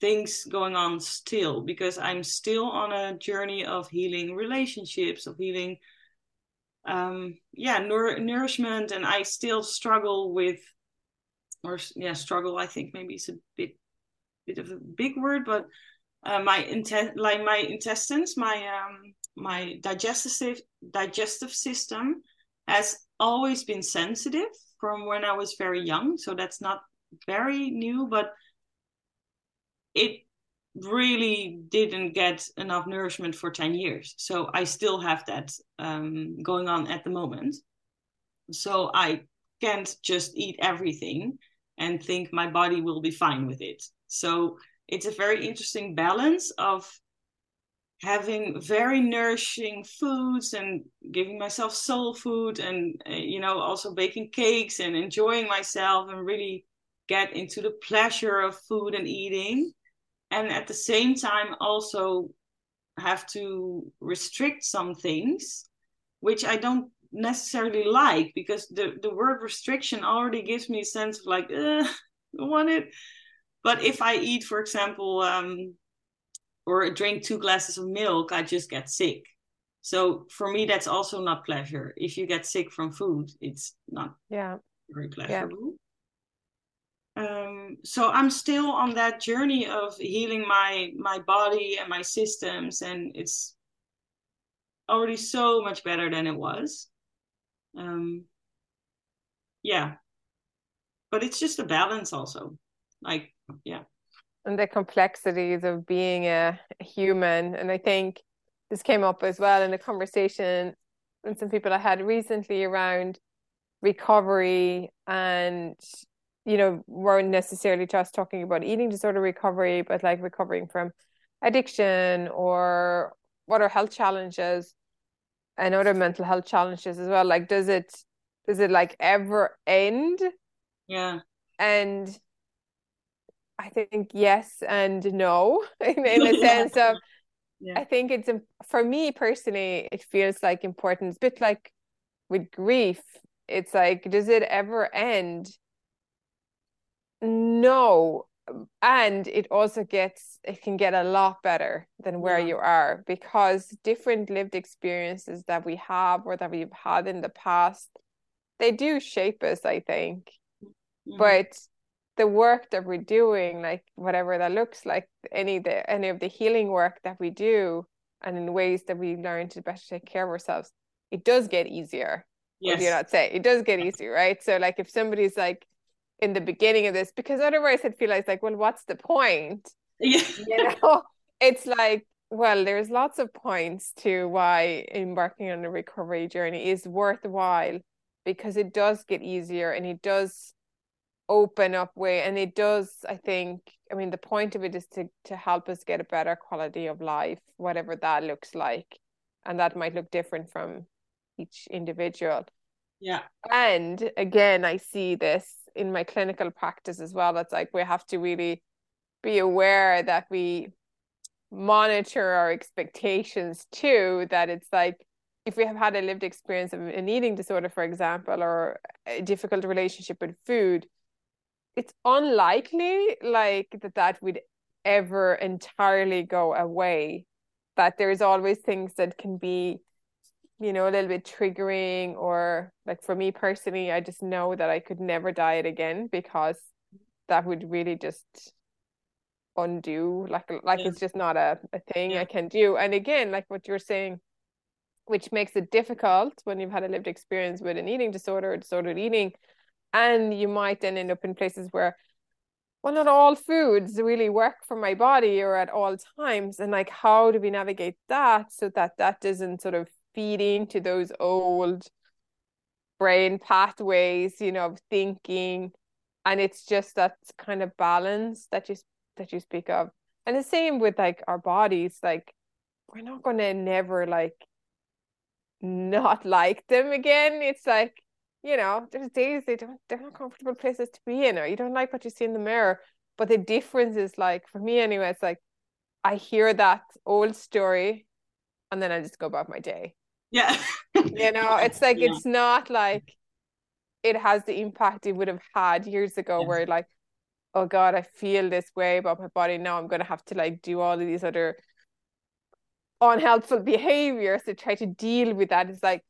things going on still because i'm still on a journey of healing relationships of healing um yeah nour- nourishment and i still struggle with or yeah struggle i think maybe it's a bit bit of a big word but uh, my intent like my intestines my um my digestive digestive system has always been sensitive from when I was very young. So that's not very new, but it really didn't get enough nourishment for 10 years. So I still have that um, going on at the moment. So I can't just eat everything and think my body will be fine with it. So it's a very interesting balance of having very nourishing foods and giving myself soul food and uh, you know also baking cakes and enjoying myself and really get into the pleasure of food and eating. And at the same time also have to restrict some things which i don't necessarily like because the, the word restriction already gives me a sense of like I want it. But if i eat for example um, or drink two glasses of milk i just get sick. So for me that's also not pleasure. If you get sick from food it's not yeah. very pleasurable. Um, so I'm still on that journey of healing my my body and my systems, and it's already so much better than it was. Um, yeah, but it's just a balance, also. Like, yeah, and the complexities of being a, a human, and I think this came up as well in a conversation with some people I had recently around recovery and you know, weren't necessarily just talking about eating disorder recovery, but like recovering from addiction or what are health challenges and other mental health challenges as well. Like, does it, does it like ever end? Yeah. And I think yes and no, *laughs* in, in a *laughs* sense of, yeah. I think it's for me personally, it feels like important. It's a bit like with grief. It's like, does it ever end? No. And it also gets, it can get a lot better than where yeah. you are because different lived experiences that we have or that we've had in the past, they do shape us, I think. Mm-hmm. But the work that we're doing, like whatever that looks like, any the any of the healing work that we do, and in ways that we learn to better take care of ourselves, it does get easier. Yes. do you not say it does get *laughs* easier, right? So like if somebody's like in the beginning of this because otherwise I'd feel like, well, what's the point? Yeah. You know, *laughs* it's like, well, there's lots of points to why embarking on a recovery journey is worthwhile because it does get easier and it does open up way and it does i think i mean the point of it is to to help us get a better quality of life whatever that looks like and that might look different from each individual. Yeah. And again i see this in my clinical practice as well. That's like we have to really be aware that we monitor our expectations too that it's like if we have had a lived experience of an eating disorder for example or a difficult relationship with food it's unlikely like that that would ever entirely go away that there's always things that can be you know, a little bit triggering or like for me personally, I just know that I could never diet again because that would really just undo like like yeah. it's just not a, a thing yeah. I can do. And again, like what you're saying, which makes it difficult when you've had a lived experience with an eating disorder or disordered eating. And you might then end up in places where well, not all foods really work for my body or at all times. And like, how do we navigate that so that that doesn't sort of feed into those old brain pathways, you know, of thinking. And it's just that kind of balance that you that you speak of. And the same with like our bodies, like we're not gonna never like not like them again. It's like, you know, there's days they don't they're not comfortable places to be in or you don't like what you see in the mirror. But the difference is like for me anyway, it's like I hear that old story and then I just go about my day. Yeah. you know, *laughs* it's like yeah. it's not like it has the impact it would have had years ago yeah. where like, oh God, I feel this way about my body. Now I'm gonna have to like do all of these other unhelpful *laughs* behaviors to try to deal with that. It's like,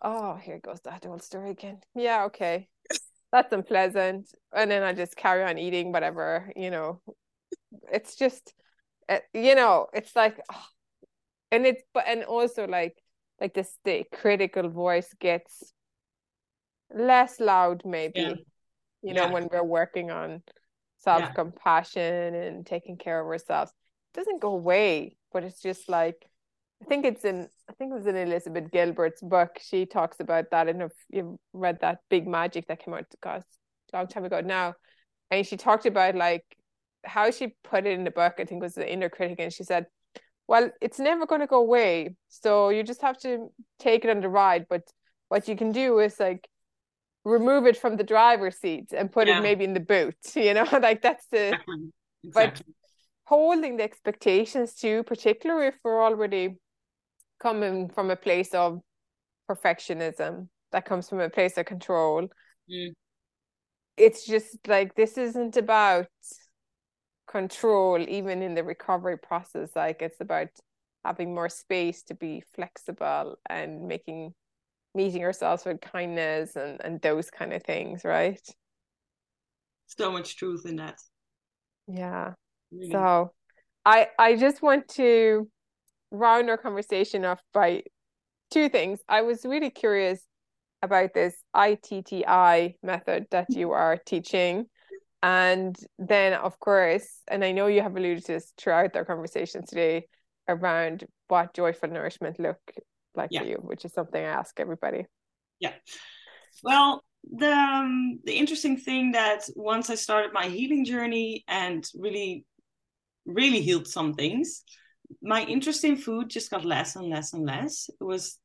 oh, here goes that old story again. Yeah, okay. That's unpleasant. And then I just carry on eating whatever, you know. It's just, uh, you know, it's like, oh. and it's, but, and also like, like this the critical voice gets less loud maybe yeah. you know yeah. when we're working on self-compassion yeah. and taking care of ourselves it doesn't go away but it's just like I think it's in I think it was in Elizabeth Gilbert's book. She talks about that. I don't know if you've read that Big Magic that came out gosh, a long time ago now. And she talked about like how she put it in the book, I think was the inner critic, and she said, Well, it's never gonna go away. So you just have to take it on the ride. But what you can do is like remove it from the driver's seat and put yeah. it maybe in the boot, *laughs* you know, like that's the exactly. but holding the expectations too, particularly if we're already coming from a place of perfectionism that comes from a place of control. Mm. It's just like this isn't about control, even in the recovery process. Like it's about having more space to be flexible and making meeting ourselves with kindness and and those kind of things, right? So much truth in that. Yeah. Really. So I I just want to round our conversation off by two things. I was really curious about this ITTI method that you *laughs* are teaching. And then, of course, and I know you have alluded to this throughout our conversation today around what joyful nourishment look like yeah. for you, which is something I ask everybody. Yeah. Well, the um, the interesting thing that once I started my healing journey and really really healed some things, my interest in food just got less and less and less. It was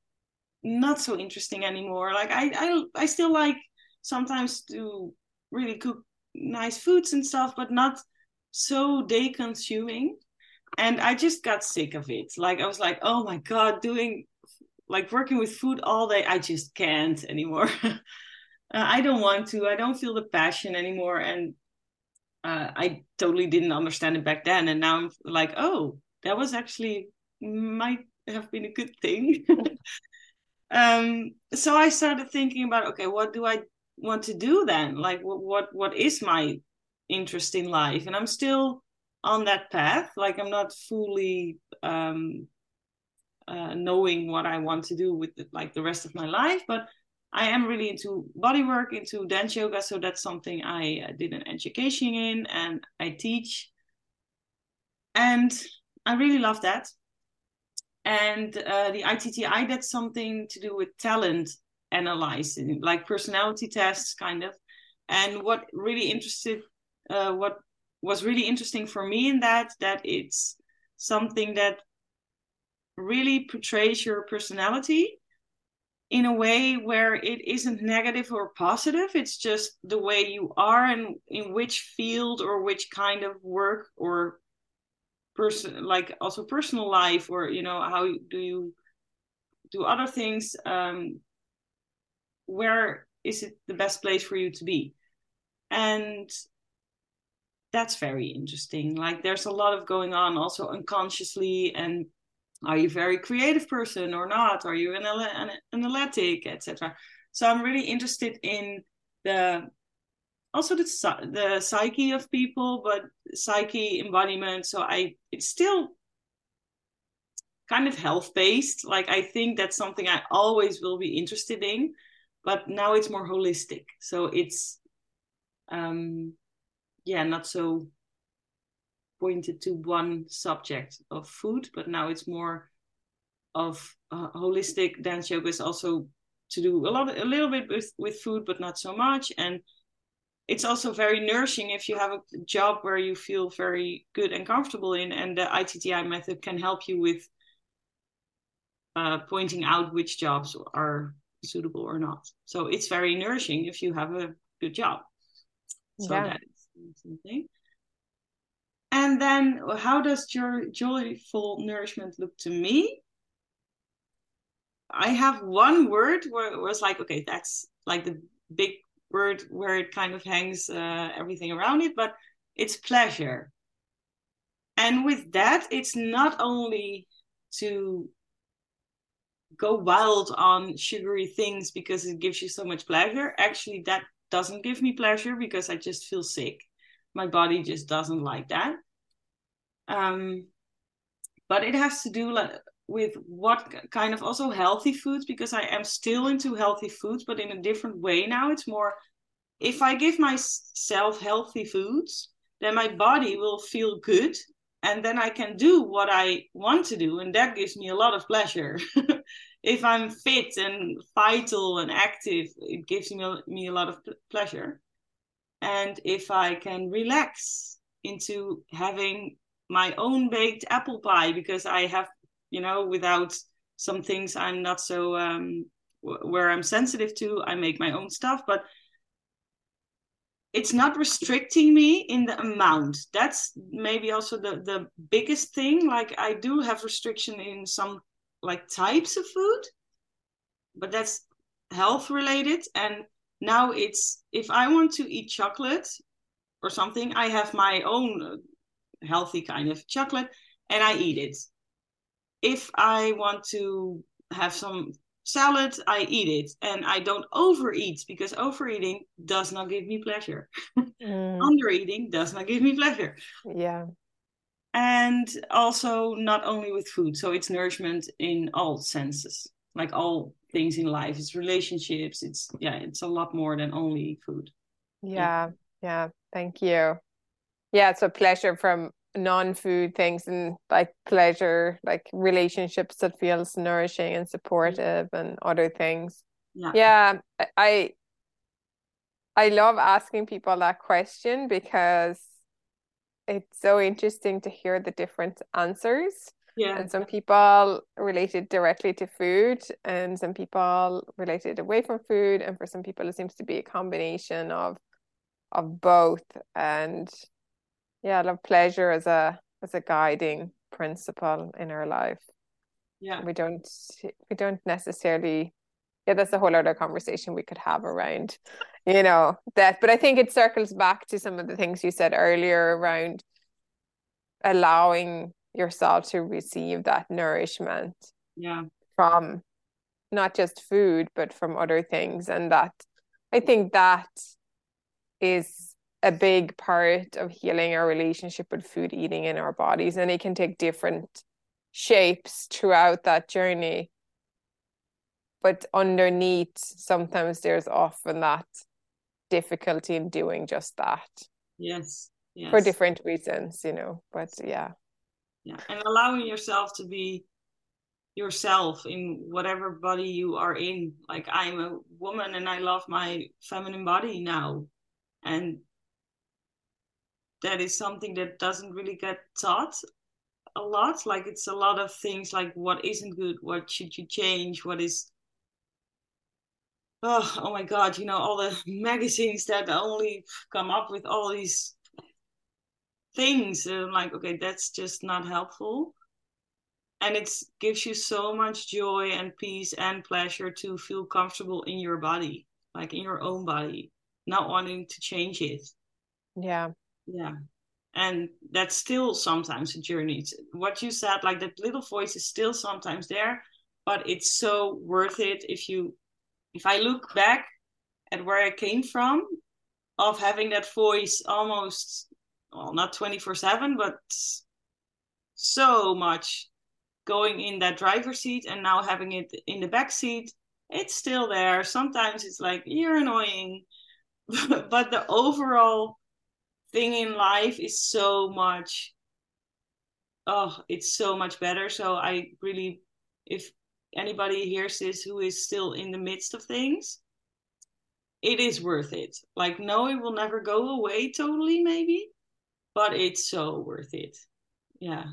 not so interesting anymore. Like I, I, I still like sometimes to really cook nice foods and stuff, but not so day consuming. And I just got sick of it. Like I was like, oh my god, doing like working with food all day, I just can't anymore. *laughs* I don't want to. I don't feel the passion anymore, and uh, I totally didn't understand it back then. And now I'm like, oh, that was actually might have been a good thing. *laughs* um, so I started thinking about okay, what do I want to do then? Like, what what what is my interest in life? And I'm still on that path. Like, I'm not fully um, uh, knowing what I want to do with like the rest of my life, but I am really into body work, into dance yoga. So that's something I uh, did an education in and I teach. And I really love that. And uh, the ITTI, that's something to do with talent analyzing, like personality tests, kind of. And what really interested, uh, what was really interesting for me in that, that it's something that really portrays your personality in a way where it isn't negative or positive it's just the way you are and in which field or which kind of work or person like also personal life or you know how do you do other things um where is it the best place for you to be? And that's very interesting. Like there's a lot of going on also unconsciously and are you a very creative person or not? Are you an, an analytic etc so i'm really interested in the also the the psyche of people but psyche embodiment so i it's still kind of health based like i think that's something i always will be interested in but now it's more holistic. So it's um yeah not so pointed to one subject of food, but now it's more of uh, holistic. Dance yoga is also to do a lot, a little bit with with food, but not so much. And it's also very nourishing if you have a job where you feel very good and comfortable in, and the ITTI method can help you with uh, pointing out which jobs are suitable or not. So it's very nourishing if you have a good job. So yeah. that is something. And then, how does your joyful nourishment look to me? I have one word where it was like, okay, that's like the big word where it kind of hangs uh, everything around it, but it's pleasure. And with that, it's not only to go wild on sugary things because it gives you so much pleasure. Actually, that doesn't give me pleasure because I just feel sick my body just doesn't like that um, but it has to do like with what kind of also healthy foods because i am still into healthy foods but in a different way now it's more if i give myself healthy foods then my body will feel good and then I can do what I want to do, and that gives me a lot of pleasure. *laughs* if I'm fit and vital and active, it gives me me a lot of pleasure. And if I can relax into having my own baked apple pie because I have, you know, without some things I'm not so um, where I'm sensitive to, I make my own stuff, but it's not restricting me in the amount. That's maybe also the the biggest thing. Like I do have restriction in some like types of food, but that's health related. And now it's if I want to eat chocolate or something, I have my own healthy kind of chocolate and I eat it. If I want to have some salad, I eat it. And I don't overeat because overeating does not give me pleasure. Mm. Undereating does not give me pleasure. Yeah. And also, not only with food. So it's nourishment in all senses, like all things in life. It's relationships. It's, yeah, it's a lot more than only food. Yeah. Yeah. yeah. Thank you. Yeah. It's a pleasure from non-food things and like pleasure like relationships that feels nourishing and supportive and other things. Yeah, yeah i i love asking people that question because it's so interesting to hear the different answers. Yeah. And some people related directly to food and some people related away from food. And for some people it seems to be a combination of of both. And yeah, I love pleasure as a as a guiding principle in our life. Yeah. We don't we don't necessarily yeah, that's a whole other conversation we could have around, you know, that. But I think it circles back to some of the things you said earlier around allowing yourself to receive that nourishment. Yeah. From not just food, but from other things. And that I think that is a big part of healing our relationship with food eating in our bodies and it can take different shapes throughout that journey. But underneath sometimes there's often that difficulty in doing just that. Yes, yes. for different reasons you know but yeah. Yeah and allowing yourself to be yourself in whatever body you are in. Like i'm a woman and i love my feminine body now. And that is something that doesn't really get taught a lot. Like it's a lot of things like what isn't good what should you change what is oh, oh my god you know all the *laughs* magazines that only come up with all these things. And I'm like okay that's just not helpful. And it gives you so much joy and peace and pleasure to feel comfortable in your body like in your own body not wanting to change it. Yeah yeah. And that's still sometimes a journey what you said like that little voice is still sometimes there but it's so worth it if you if i look back at where i came from of having that voice almost well not 24 7 but so much going in that driver's seat and now having it in the back seat it's still there. Sometimes it's like you're annoying *laughs* but the overall thing in life is so much oh it's so much better. So i really if anybody hears this who is still in the midst of things it is worth it. Like no it will never go away totally maybe but it's so worth it. Yeah.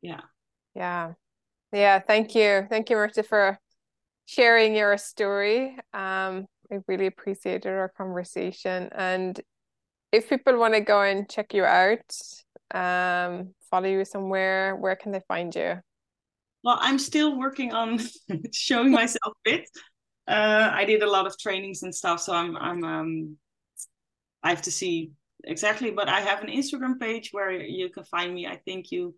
Yeah. Yeah. Yeah thank you. Thank you Mirte for sharing your story. Um I really appreciated our conversation and if people want to go and check you out, um, follow you somewhere, where can they find you? Well, I'm still working on *laughs* showing myself fit. Uh, I did a lot of trainings and stuff, so I'm I'm um, I have to see exactly. But I have an Instagram page where you can find me. I think you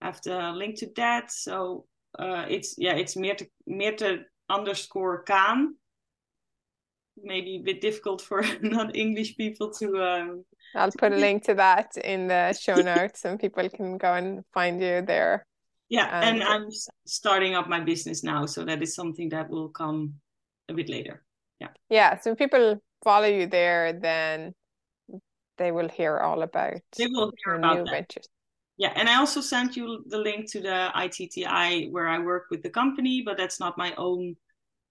have the link to that. So uh, it's yeah, it's Mirte Mirte underscore Kaan maybe a bit difficult for *laughs* non-English people to. Um, I'll put a link to that in the *laughs* show notes, and people can go and find you there. Yeah, and, and I'm starting up my business now, so that is something that will come a bit later. Yeah. Yeah. So people follow you there, then they will hear all about. They will hear about new ventures. yeah, and I also sent you the link to the ITTI where I work with the company, but that's not my own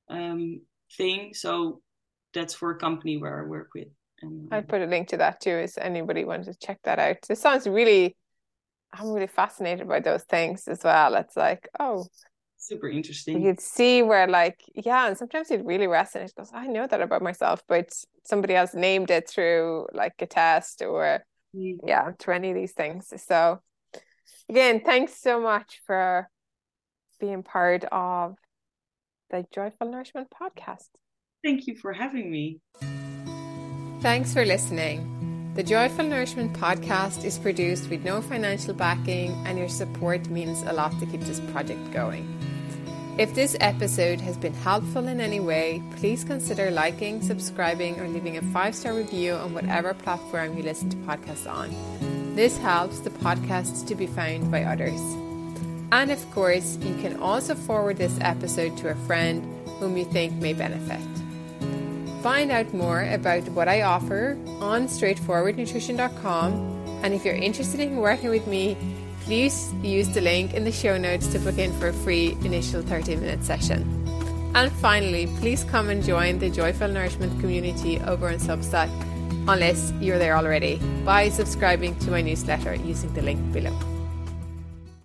um, thing. So that's for a company where I work with. And, I'd put a link to that too, if anybody wanted to check that out. It sounds really, I'm really fascinated by those things as well. It's like, oh, super interesting. You'd see where, like, yeah, and sometimes you'd really resonate Goes, I know that about myself, but somebody else named it through like a test or, yeah, through any of these things. So, again, thanks so much for being part of the Joyful Nourishment podcast. Thank you for having me. Thanks for listening. The Joyful Nourishment podcast is produced with no financial backing, and your support means a lot to keep this project going. If this episode has been helpful in any way, please consider liking, subscribing, or leaving a five star review on whatever platform you listen to podcasts on. This helps the podcast to be found by others. And of course, you can also forward this episode to a friend whom you think may benefit. Find out more about what I offer on straightforwardnutrition.com. And if you're interested in working with me, please use the link in the show notes to book in for a free initial 30 minute session. And finally, please come and join the Joyful Nourishment community over on Substack unless you're there already by subscribing to my newsletter using the link below.